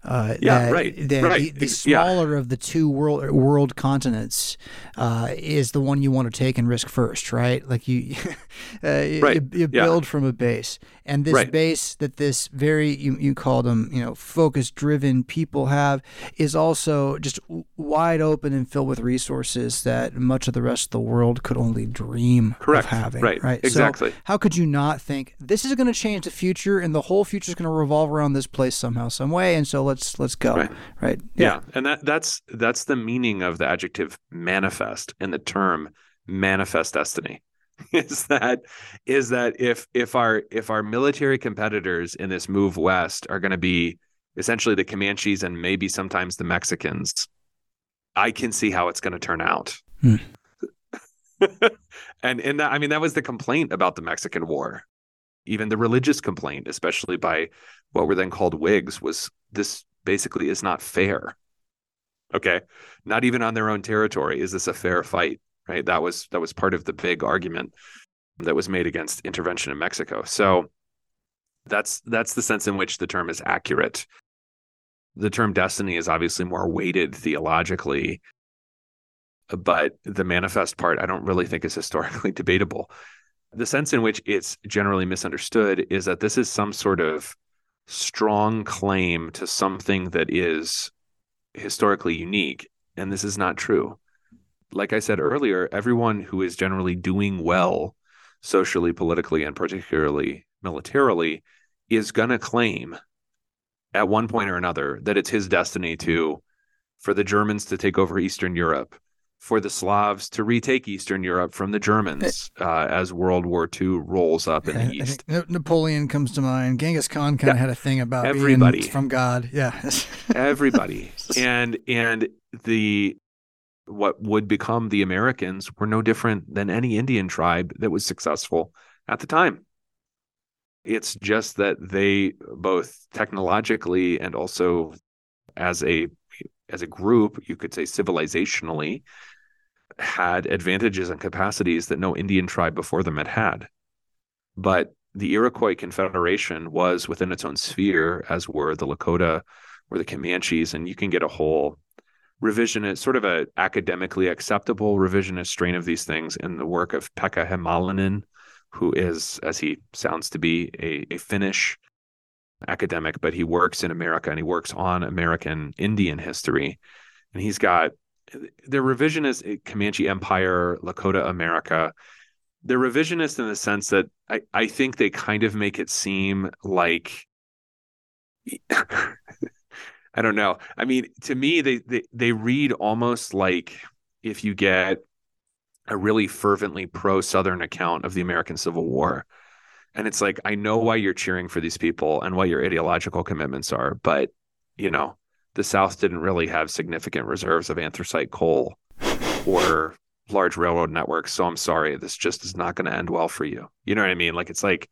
Uh, yeah, that, right. That right. The, the smaller yeah. of the two world world continents uh, is the one you want to take and risk first, right? Like you, uh, right. you, you build yeah. from a base, and this right. base that this very you you call them you know focus driven people have is also just wide open and filled with resources that much of the rest of the world could only dream Correct. of having. Right. Right. Exactly. So how could you not think this is going to change the future and the whole future is going to revolve around this place somehow, some way, and so let's let's go. Right. right? Yeah. yeah. And that that's that's the meaning of the adjective manifest and the term manifest destiny. Is that is that if if our if our military competitors in this move west are going to be essentially the Comanches and maybe sometimes the Mexicans, I can see how it's going to turn out. Hmm. and and that, I mean that was the complaint about the Mexican War. Even the religious complaint, especially by what were then called Whigs, was this basically is not fair. Okay. Not even on their own territory is this a fair fight, right? That was that was part of the big argument that was made against intervention in Mexico. So that's that's the sense in which the term is accurate. The term destiny is obviously more weighted theologically, but the manifest part I don't really think is historically debatable. The sense in which it's generally misunderstood is that this is some sort of strong claim to something that is historically unique. And this is not true. Like I said earlier, everyone who is generally doing well socially, politically, and particularly militarily is going to claim at one point or another that it's his destiny to for the Germans to take over Eastern Europe for the Slavs to retake Eastern Europe from the Germans uh, as World War II rolls up in the East. Napoleon comes to mind. Genghis Khan kind of yeah. had a thing about everybody from God. Yeah, everybody, and and the what would become the Americans were no different than any Indian tribe that was successful at the time. It's just that they both technologically and also as a as a group, you could say civilizationally, had advantages and capacities that no Indian tribe before them had had. But the Iroquois Confederation was within its own sphere, as were the Lakota or the Comanches, and you can get a whole revisionist, sort of a academically acceptable revisionist strain of these things in the work of Pekka Hämäläinen, who is, as he sounds to be, a, a Finnish academic, but he works in America and he works on American Indian history. And he's got the revisionist eh, Comanche Empire, Lakota America. They're revisionist in the sense that I, I think they kind of make it seem like I don't know. I mean, to me, they, they they read almost like if you get a really fervently pro Southern account of the American Civil War. And it's like, I know why you're cheering for these people and what your ideological commitments are, but you know, the South didn't really have significant reserves of anthracite coal or large railroad networks. So I'm sorry, this just is not going to end well for you. You know what I mean? Like it's like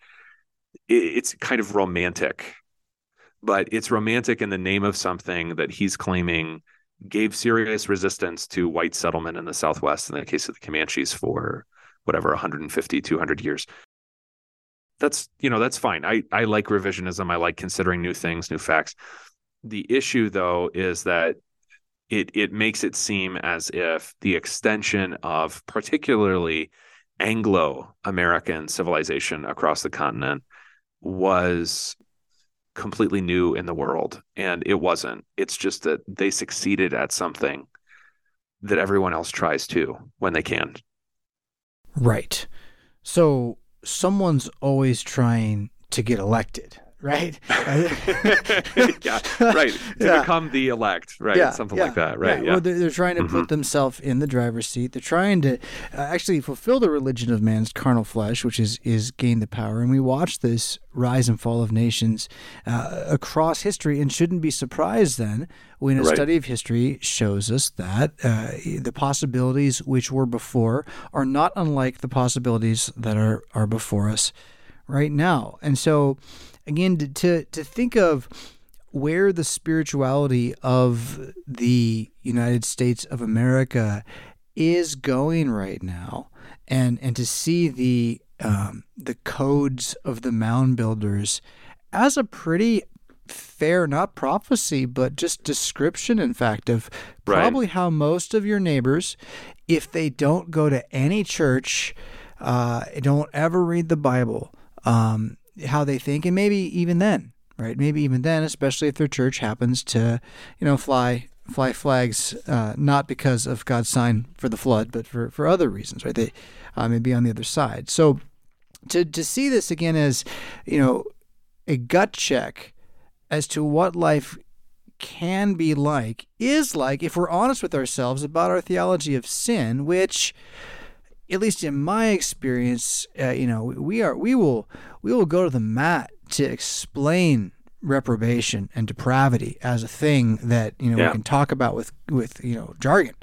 it's kind of romantic but it's romantic in the name of something that he's claiming gave serious resistance to white settlement in the Southwest in the case of the Comanches for whatever 150, 200 years. That's, you know, that's fine. I, I like revisionism. I like considering new things, new facts. The issue, though, is that it it makes it seem as if the extension of particularly Anglo American civilization across the continent was completely new in the world and it wasn't. It's just that they succeeded at something that everyone else tries to when they can. Right. So someone's always trying to get elected right? yeah, right. To yeah. become the elect, right? Yeah, Something yeah, like that, right? Yeah. Well, they're, they're, trying to mm-hmm. put themselves in the driver's seat. They're trying to uh, actually fulfill the religion of man's carnal flesh, which is is gain the power. And we watch this rise and fall of nations uh, across history, and shouldn't be surprised then when a right. study of history shows us that uh, the possibilities which were before are not unlike the possibilities that are are before us right now. And so again to, to, to think of where the spirituality of the United States of America is going right now, and and to see the um, the codes of the mound builders as a pretty fair, not prophecy, but just description, in fact, of probably right. how most of your neighbors, if they don't go to any church, uh, don't ever read the Bible, um, how they think, and maybe even then, right? Maybe even then, especially if their church happens to, you know, fly fly flags, uh, not because of God's sign for the flood, but for, for other reasons, right? They uh, may be on the other side. So to to see this again as, you know, a gut check as to what life can be like is like if we're honest with ourselves about our theology of sin, which at least in my experience, uh, you know, we are we will we will go to the mat to explain reprobation and depravity as a thing that you know yeah. we can talk about with with you know jargon.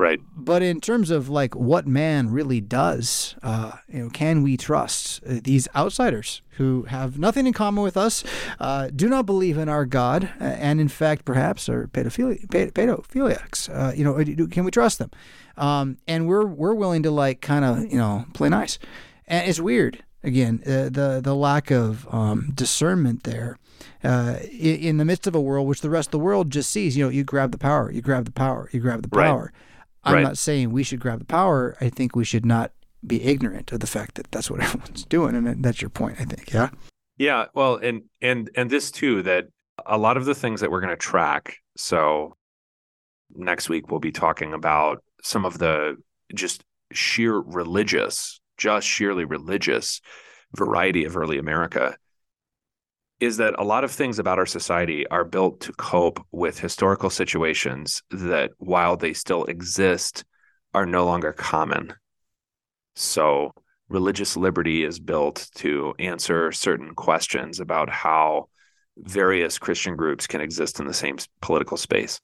Right. But in terms of like what man really does, uh, you know, can we trust uh, these outsiders who have nothing in common with us, uh, do not believe in our God, uh, and in fact perhaps are pedophili- pedophiliacs? Uh, you know, can we trust them? Um, and we're we're willing to like kind of you know play nice, and it's weird again uh, the the lack of um, discernment there uh, in, in, the midst of a world which the rest of the world just sees. You know, you grab the power, you grab the power, you grab the power. Right. I'm right. not saying we should grab the power. I think we should not be ignorant of the fact that that's what everyone's doing, and that's your point. I think, yeah. Yeah, well, and and and this too that a lot of the things that we're going to track. So next week we'll be talking about some of the just sheer religious, just sheerly religious variety of early America is that a lot of things about our society are built to cope with historical situations that, while they still exist, are no longer common. So, religious liberty is built to answer certain questions about how various Christian groups can exist in the same political space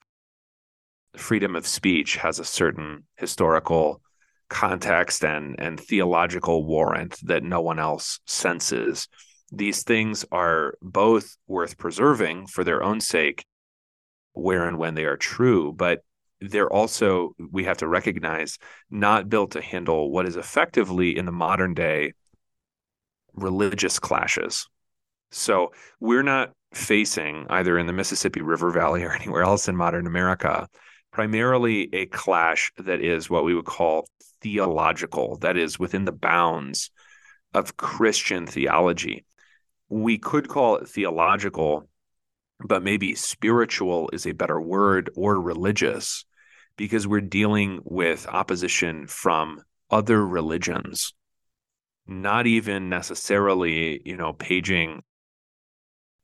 freedom of speech has a certain historical context and and theological warrant that no one else senses these things are both worth preserving for their own sake where and when they are true but they're also we have to recognize not built to handle what is effectively in the modern day religious clashes. So we're not facing either in the Mississippi River Valley or anywhere else in modern America primarily a clash that is what we would call theological, that is within the bounds of Christian theology. We could call it theological, but maybe spiritual is a better word or religious because we're dealing with opposition from other religions, not even necessarily, you know, paging,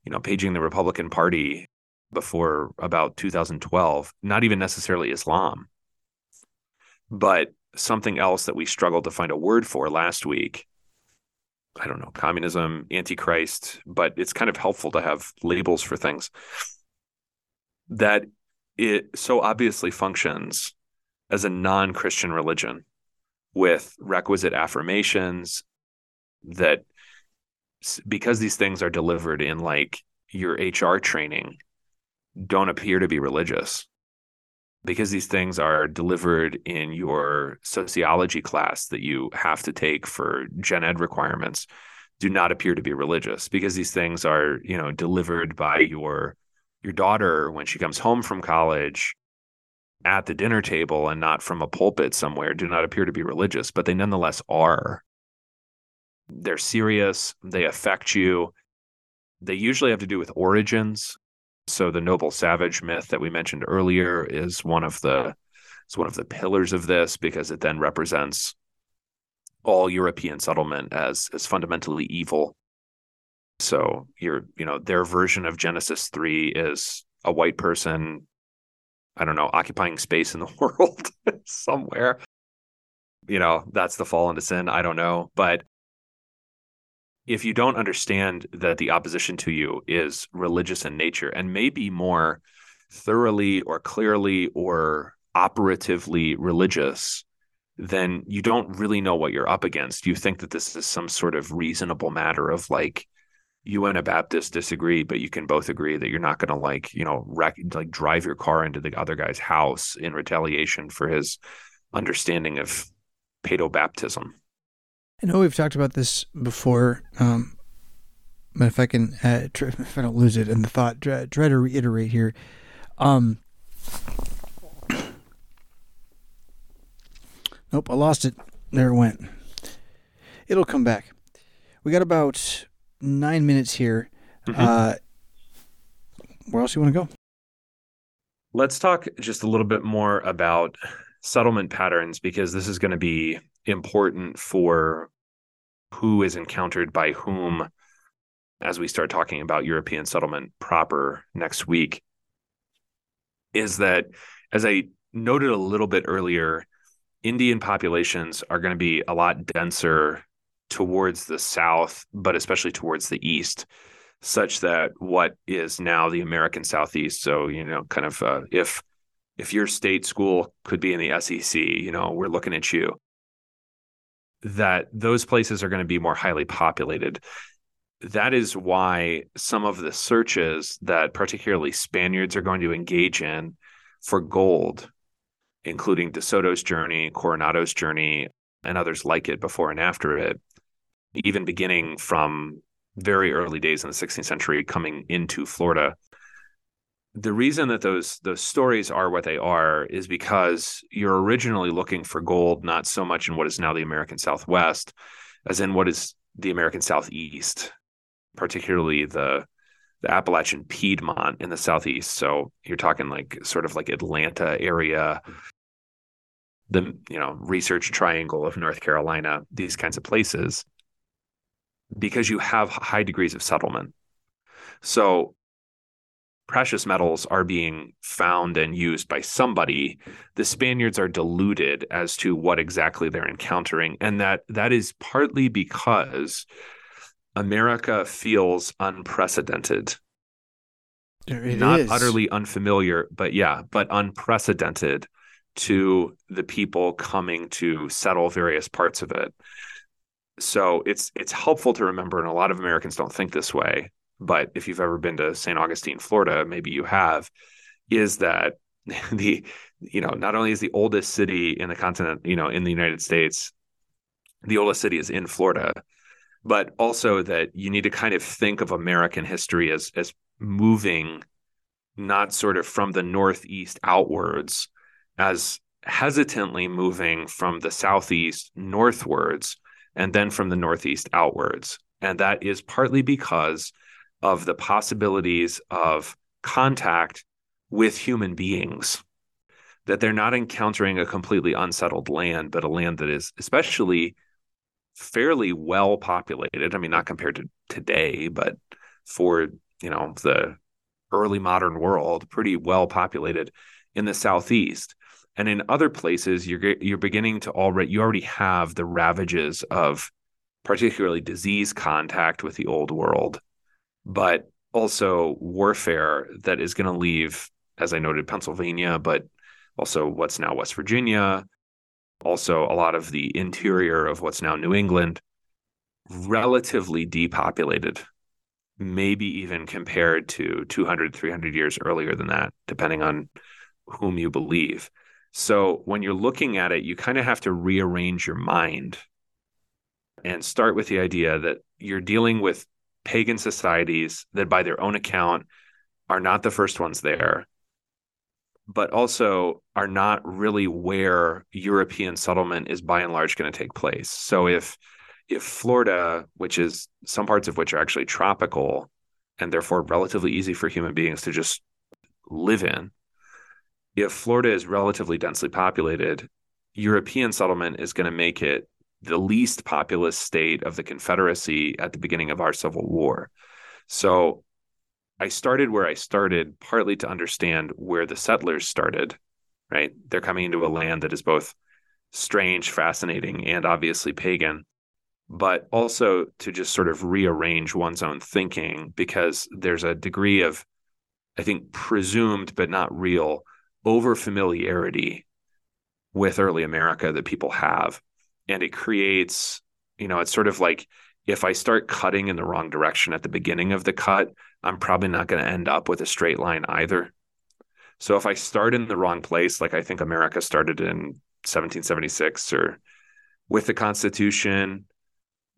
you know, paging the Republican Party before about 2012, not even necessarily Islam, but something else that we struggled to find a word for last week. I don't know, communism, antichrist, but it's kind of helpful to have labels for things. That it so obviously functions as a non Christian religion with requisite affirmations that because these things are delivered in like your HR training don't appear to be religious because these things are delivered in your sociology class that you have to take for gen ed requirements do not appear to be religious because these things are you know delivered by your your daughter when she comes home from college at the dinner table and not from a pulpit somewhere do not appear to be religious but they nonetheless are. They're serious they affect you. They usually have to do with origins so the noble savage myth that we mentioned earlier is one of the is one of the pillars of this because it then represents all European settlement as as fundamentally evil. So your you know their version of Genesis 3 is a white person I don't know occupying space in the world somewhere. You know, that's the fall into sin, I don't know, but if you don't understand that the opposition to you is religious in nature and maybe more thoroughly or clearly or operatively religious, then you don't really know what you're up against. You think that this is some sort of reasonable matter of like, you and a Baptist disagree, but you can both agree that you're not going to like, you know, wreck, like drive your car into the other guy's house in retaliation for his understanding of paedo baptism. I know we've talked about this before, um, but if I can, uh, try, if I don't lose it in the thought, try, try to reiterate here. Um, nope, I lost it. There it went. It'll come back. We got about nine minutes here. Mm-hmm. Uh, where else you want to go? Let's talk just a little bit more about settlement patterns because this is going to be important for who is encountered by whom as we start talking about European settlement proper next week is that, as I noted a little bit earlier, Indian populations are going to be a lot denser towards the south, but especially towards the east, such that what is now the American Southeast, so you know, kind of uh, if if your state school could be in the SEC, you know, we're looking at you that those places are going to be more highly populated. That is why some of the searches that particularly Spaniards are going to engage in for gold, including De Soto's journey, Coronado's journey, and others like it before and after it, even beginning from very early days in the 16th century coming into Florida, the reason that those those stories are what they are is because you're originally looking for gold not so much in what is now the American Southwest as in what is the American Southeast, particularly the the Appalachian Piedmont in the southeast. So you're talking like sort of like Atlanta area, the you know Research Triangle of North Carolina, these kinds of places, because you have high degrees of settlement. So precious metals are being found and used by somebody the spaniards are deluded as to what exactly they're encountering. And that that is partly because america feels unprecedented. It not is. utterly unfamiliar but yeah but unprecedented to the people coming to settle various parts of it. So it's it's helpful to remember and a lot of americans don't think this way but if you've ever been to St. Augustine, Florida, maybe you have, is that the you know not only is the oldest city in the continent, you know, in the United States, the oldest city is in Florida, but also that you need to kind of think of American history as as moving not sort of from the northeast outwards as hesitantly moving from the southeast northwards and then from the northeast outwards and that is partly because of the possibilities of contact with human beings that they're not encountering a completely unsettled land but a land that is especially fairly well populated. I mean, not compared to today, but for you know the early modern world, pretty well populated in the southeast. And in other places, you're you're beginning to already you already have the ravages of particularly disease contact with the old world, but also warfare that is going to leave, as I noted, Pennsylvania, but also what's now West Virginia, also a lot of the interior of what's now New England, relatively depopulated, maybe even compared to 200, 300 years earlier than that, depending on whom you believe. So when you're looking at it, you kind of have to rearrange your mind and start with the idea that you're dealing with pagan societies that, by their own account, are not the first ones there but also are not really where European settlement is by and large going to take place. So if if Florida, which is some parts of which are actually tropical and therefore relatively easy for human beings to just live in, if Florida is relatively densely populated, European settlement is going to make it the least populous state of the Confederacy at the beginning of our Civil War. So I started where I started partly to understand where the settlers started, right? They're coming into a land that is both strange, fascinating, and obviously pagan, but also to just sort of rearrange one's own thinking because there's a degree of, I think, presumed but not real over familiarity with early America that people have. And it creates, you know, it's sort of like if I start cutting in the wrong direction at the beginning of the cut, I'm probably not going to end up with a straight line either. So if I start in the wrong place, like I think America started in 1776 or with the Constitution,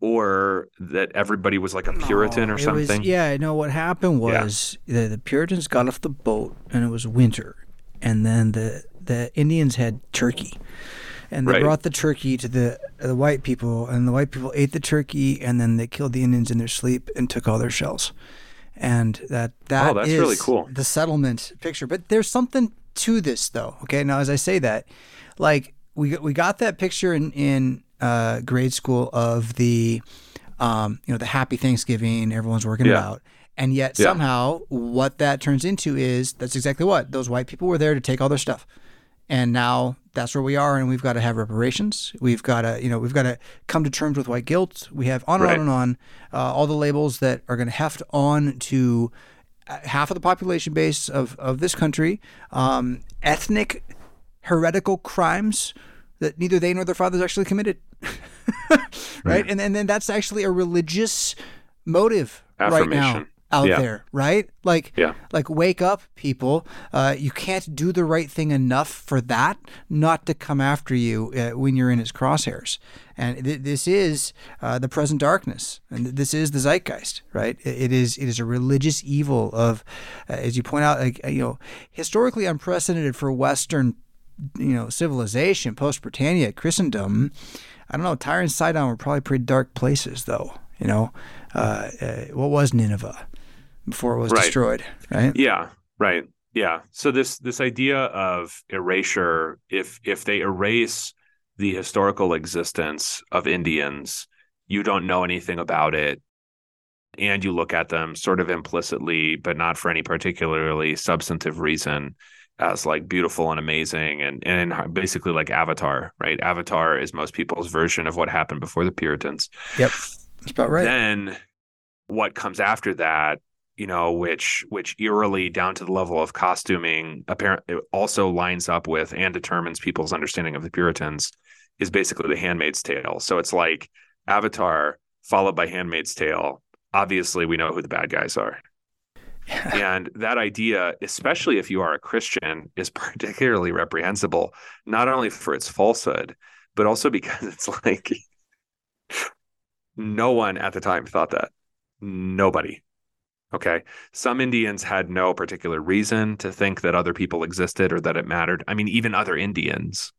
or that everybody was like a Puritan no, or something. Was, yeah, no, what happened was yeah. the, the Puritans got off the boat and it was winter. And then the, the Indians had turkey and they right. brought the turkey to the the white people, and the white people ate the turkey, and then they killed the Indians in their sleep and took all their shells. And that that oh, that's is really cool. The settlement picture, but there's something to this though. Okay, now as I say that, like we we got that picture in in uh, grade school of the um, you know the happy Thanksgiving everyone's working yeah. about. And yet yeah. somehow what that turns into is that's exactly what those white people were there to take all their stuff and now that's where we are and we've got to have reparations. We've got to you know we've got to come to terms with white guilt. We have on and right. on and on uh, all the labels that are going to heft on to uh, half of the population base of, of this country um, ethnic heretical crimes that neither they nor their fathers actually committed. Right? And, and then that's actually a religious motive right now out yeah. there, right? Like, yeah. like wake up, people. Uh, you can't do the right thing enough for that not to come after you uh, when you're in its crosshairs. And th- this is uh, the present darkness, and this is the zeitgeist, right? It, it is it is a religious evil of, uh, as you point out, like you know, historically unprecedented for Western, you know, civilization, post Britannia, Christendom. I don't know. Tyre and Sidon were probably pretty dark places, though. You know, uh, uh, what was Nineveh? Before it was right. destroyed, right? Yeah, right. Yeah. So this this idea of erasure, if if they erase the historical existence of Indians, you don't know anything about it, and you look at them sort of implicitly, but not for any particularly substantive reason, as like beautiful and amazing, and and basically like Avatar, right? Avatar is most people's version of what happened before the Puritans. Yep, that's about right. Then what comes after that you know, which which eerily down to the level of costuming apparently also lines up with and determines people's understanding of the Puritans is basically the Handmaid's Tale. So it's like Avatar followed by Handmaid's Tale. Obviously, we know who the bad guys are. and that idea, especially if you are a Christian, is particularly reprehensible, not only for its falsehood, but also because it's like No one at the time thought that. Nobody. Okay. Some Indians had no particular reason to think that other people existed or that it mattered. I mean, even other Indians.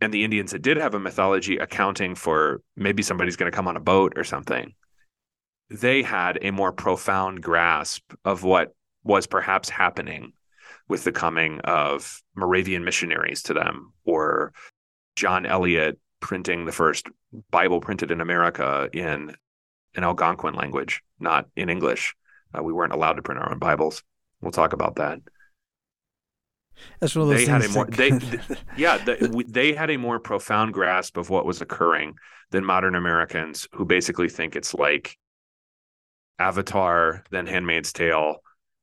And the Indians that did have a mythology accounting for maybe somebody's going to come on a boat or something, they had a more profound grasp of what was perhaps happening with the coming of Moravian missionaries to them or John Eliot printing the first Bible printed in America in an Algonquin language, not in English. Uh, we weren't allowed to print our own Bibles. We'll talk about that. That's one of those they had a more that- they yeah the, they had a more profound grasp of what was occurring than modern Americans who basically think it's like Avatar, then Handmaid's Tale,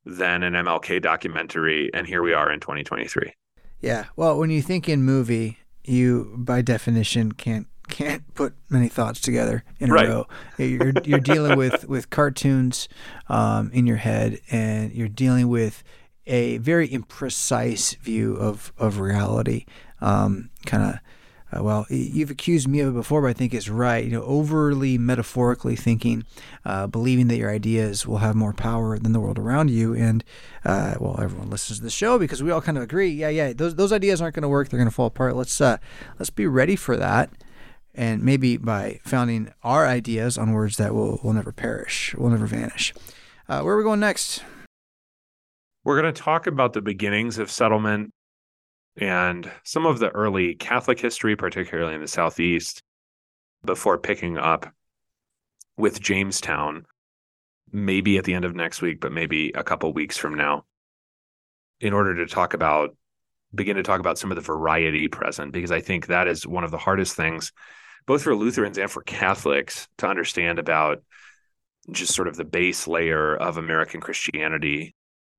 then an MLK documentary, and here we are in 2023. Yeah. Well, when you think in movie, you by definition can't can't put many thoughts together in a Right. row. You're you're dealing with with cartoons um, in your head, and you're dealing with a very imprecise view of of reality. Um, kind of. Uh, well, you've accused me of it before, but I think it's right. You know, overly metaphorically thinking, uh, believing that your ideas will have more power than the world around you, and uh, well, everyone listens to the show because we all kind of agree. Yeah, yeah, those those ideas aren't going to work. They're going to fall apart. Let's uh, let's be ready for that, and maybe by founding our ideas on words that will will never perish, will never vanish. Uh, where are we going next? We're going to talk about the beginnings of settlement and some of the early Catholic history, particularly in the Southeast, before picking up with Jamestown, maybe at the end of next week, but maybe a couple weeks from now, in order to talk about, begin to talk about some of the variety present, because I think that is one of the hardest things, both for Lutherans and for Catholics, to understand about just sort of the base layer of American Christianity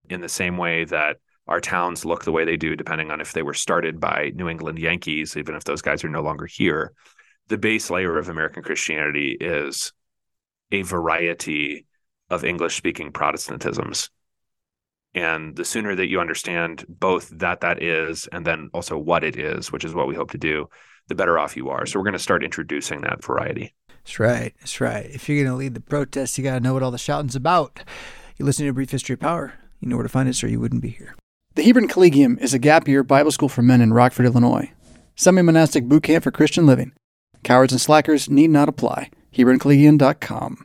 in the same way that our towns look the way they do, depending on if they were started by New England Yankees, even if those guys are no longer here. The base layer of American Christianity is a variety of English speaking Protestantisms. And the sooner that you understand both that that is and then also what it is, which is what we hope to do, the better off you are. So we're going to start introducing that variety. That's right. That's right. If you're going to lead the protest, you got to know what all the shouting's about. You listen to a brief history of power. You know where to find us, or you wouldn't be here. The Hebron Collegium is a gap year Bible school for men in Rockford, Illinois. Semi monastic boot camp for Christian living. Cowards and slackers need not apply. HebronCollegium.com.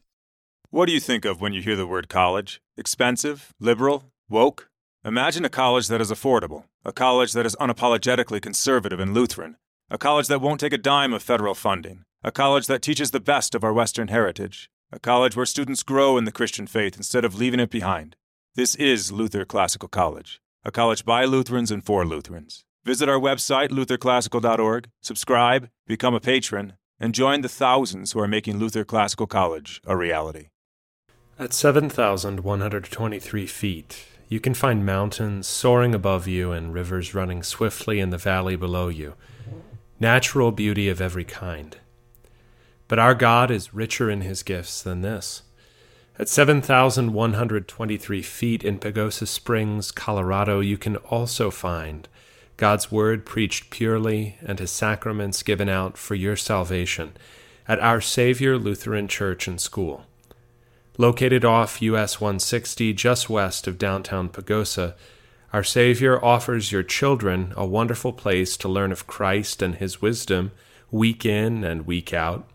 What do you think of when you hear the word college? Expensive? Liberal? Woke? Imagine a college that is affordable, a college that is unapologetically conservative and Lutheran, a college that won't take a dime of federal funding, a college that teaches the best of our Western heritage, a college where students grow in the Christian faith instead of leaving it behind. This is Luther Classical College, a college by Lutherans and for Lutherans. Visit our website, lutherclassical.org, subscribe, become a patron, and join the thousands who are making Luther Classical College a reality. At 7,123 feet, you can find mountains soaring above you and rivers running swiftly in the valley below you. Natural beauty of every kind. But our God is richer in his gifts than this. At 7,123 feet in Pagosa Springs, Colorado, you can also find God's Word preached purely and His sacraments given out for your salvation at Our Savior Lutheran Church and School. Located off US 160 just west of downtown Pagosa, Our Savior offers your children a wonderful place to learn of Christ and His wisdom week in and week out,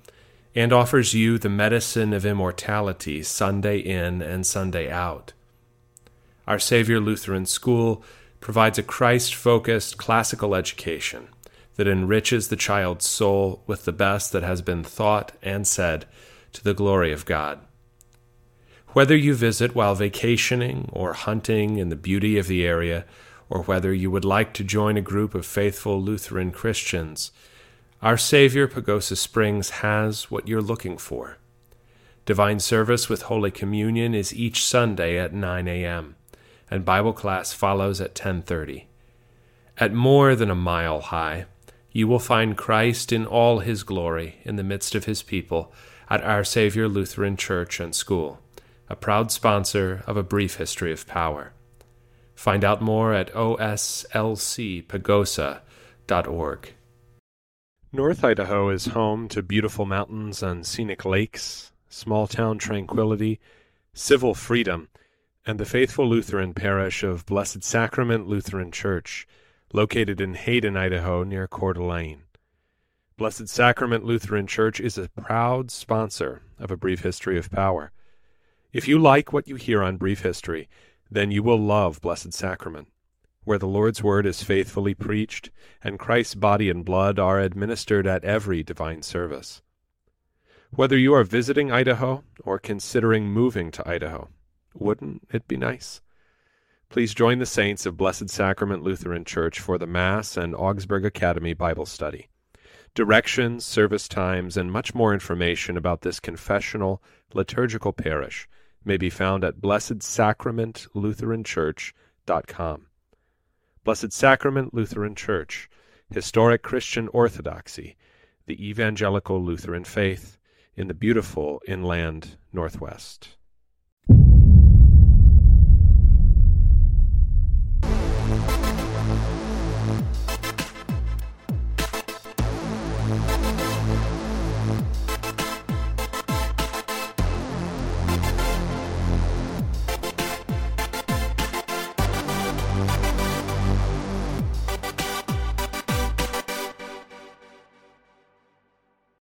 and offers you the medicine of immortality Sunday in and Sunday out. Our Savior Lutheran School provides a Christ focused classical education that enriches the child's soul with the best that has been thought and said to the glory of God. Whether you visit while vacationing or hunting in the beauty of the area, or whether you would like to join a group of faithful Lutheran Christians, our Savior Pagosa Springs has what you're looking for. Divine service with Holy Communion is each Sunday at 9 a.m and Bible class follows at 10:30. At more than a mile high, you will find Christ in all his glory in the midst of his people at Our Savior Lutheran Church and School, a proud sponsor of a brief history of power. Find out more at oslcpagosa.org. North Idaho is home to beautiful mountains and scenic lakes, small town tranquility, civil freedom, and the faithful Lutheran parish of Blessed Sacrament Lutheran Church, located in Hayden, Idaho, near Coeur d'Alene. Blessed Sacrament Lutheran Church is a proud sponsor of A Brief History of Power. If you like what you hear on Brief History, then you will love Blessed Sacrament where the Lord's Word is faithfully preached and Christ's body and blood are administered at every divine service. Whether you are visiting Idaho or considering moving to Idaho, wouldn't it be nice? Please join the saints of Blessed Sacrament Lutheran Church for the Mass and Augsburg Academy Bible study. Directions, service times, and much more information about this confessional liturgical parish may be found at blessedsacramentlutheranchurch.com. Blessed Sacrament Lutheran Church, historic Christian orthodoxy, the evangelical Lutheran faith in the beautiful inland Northwest.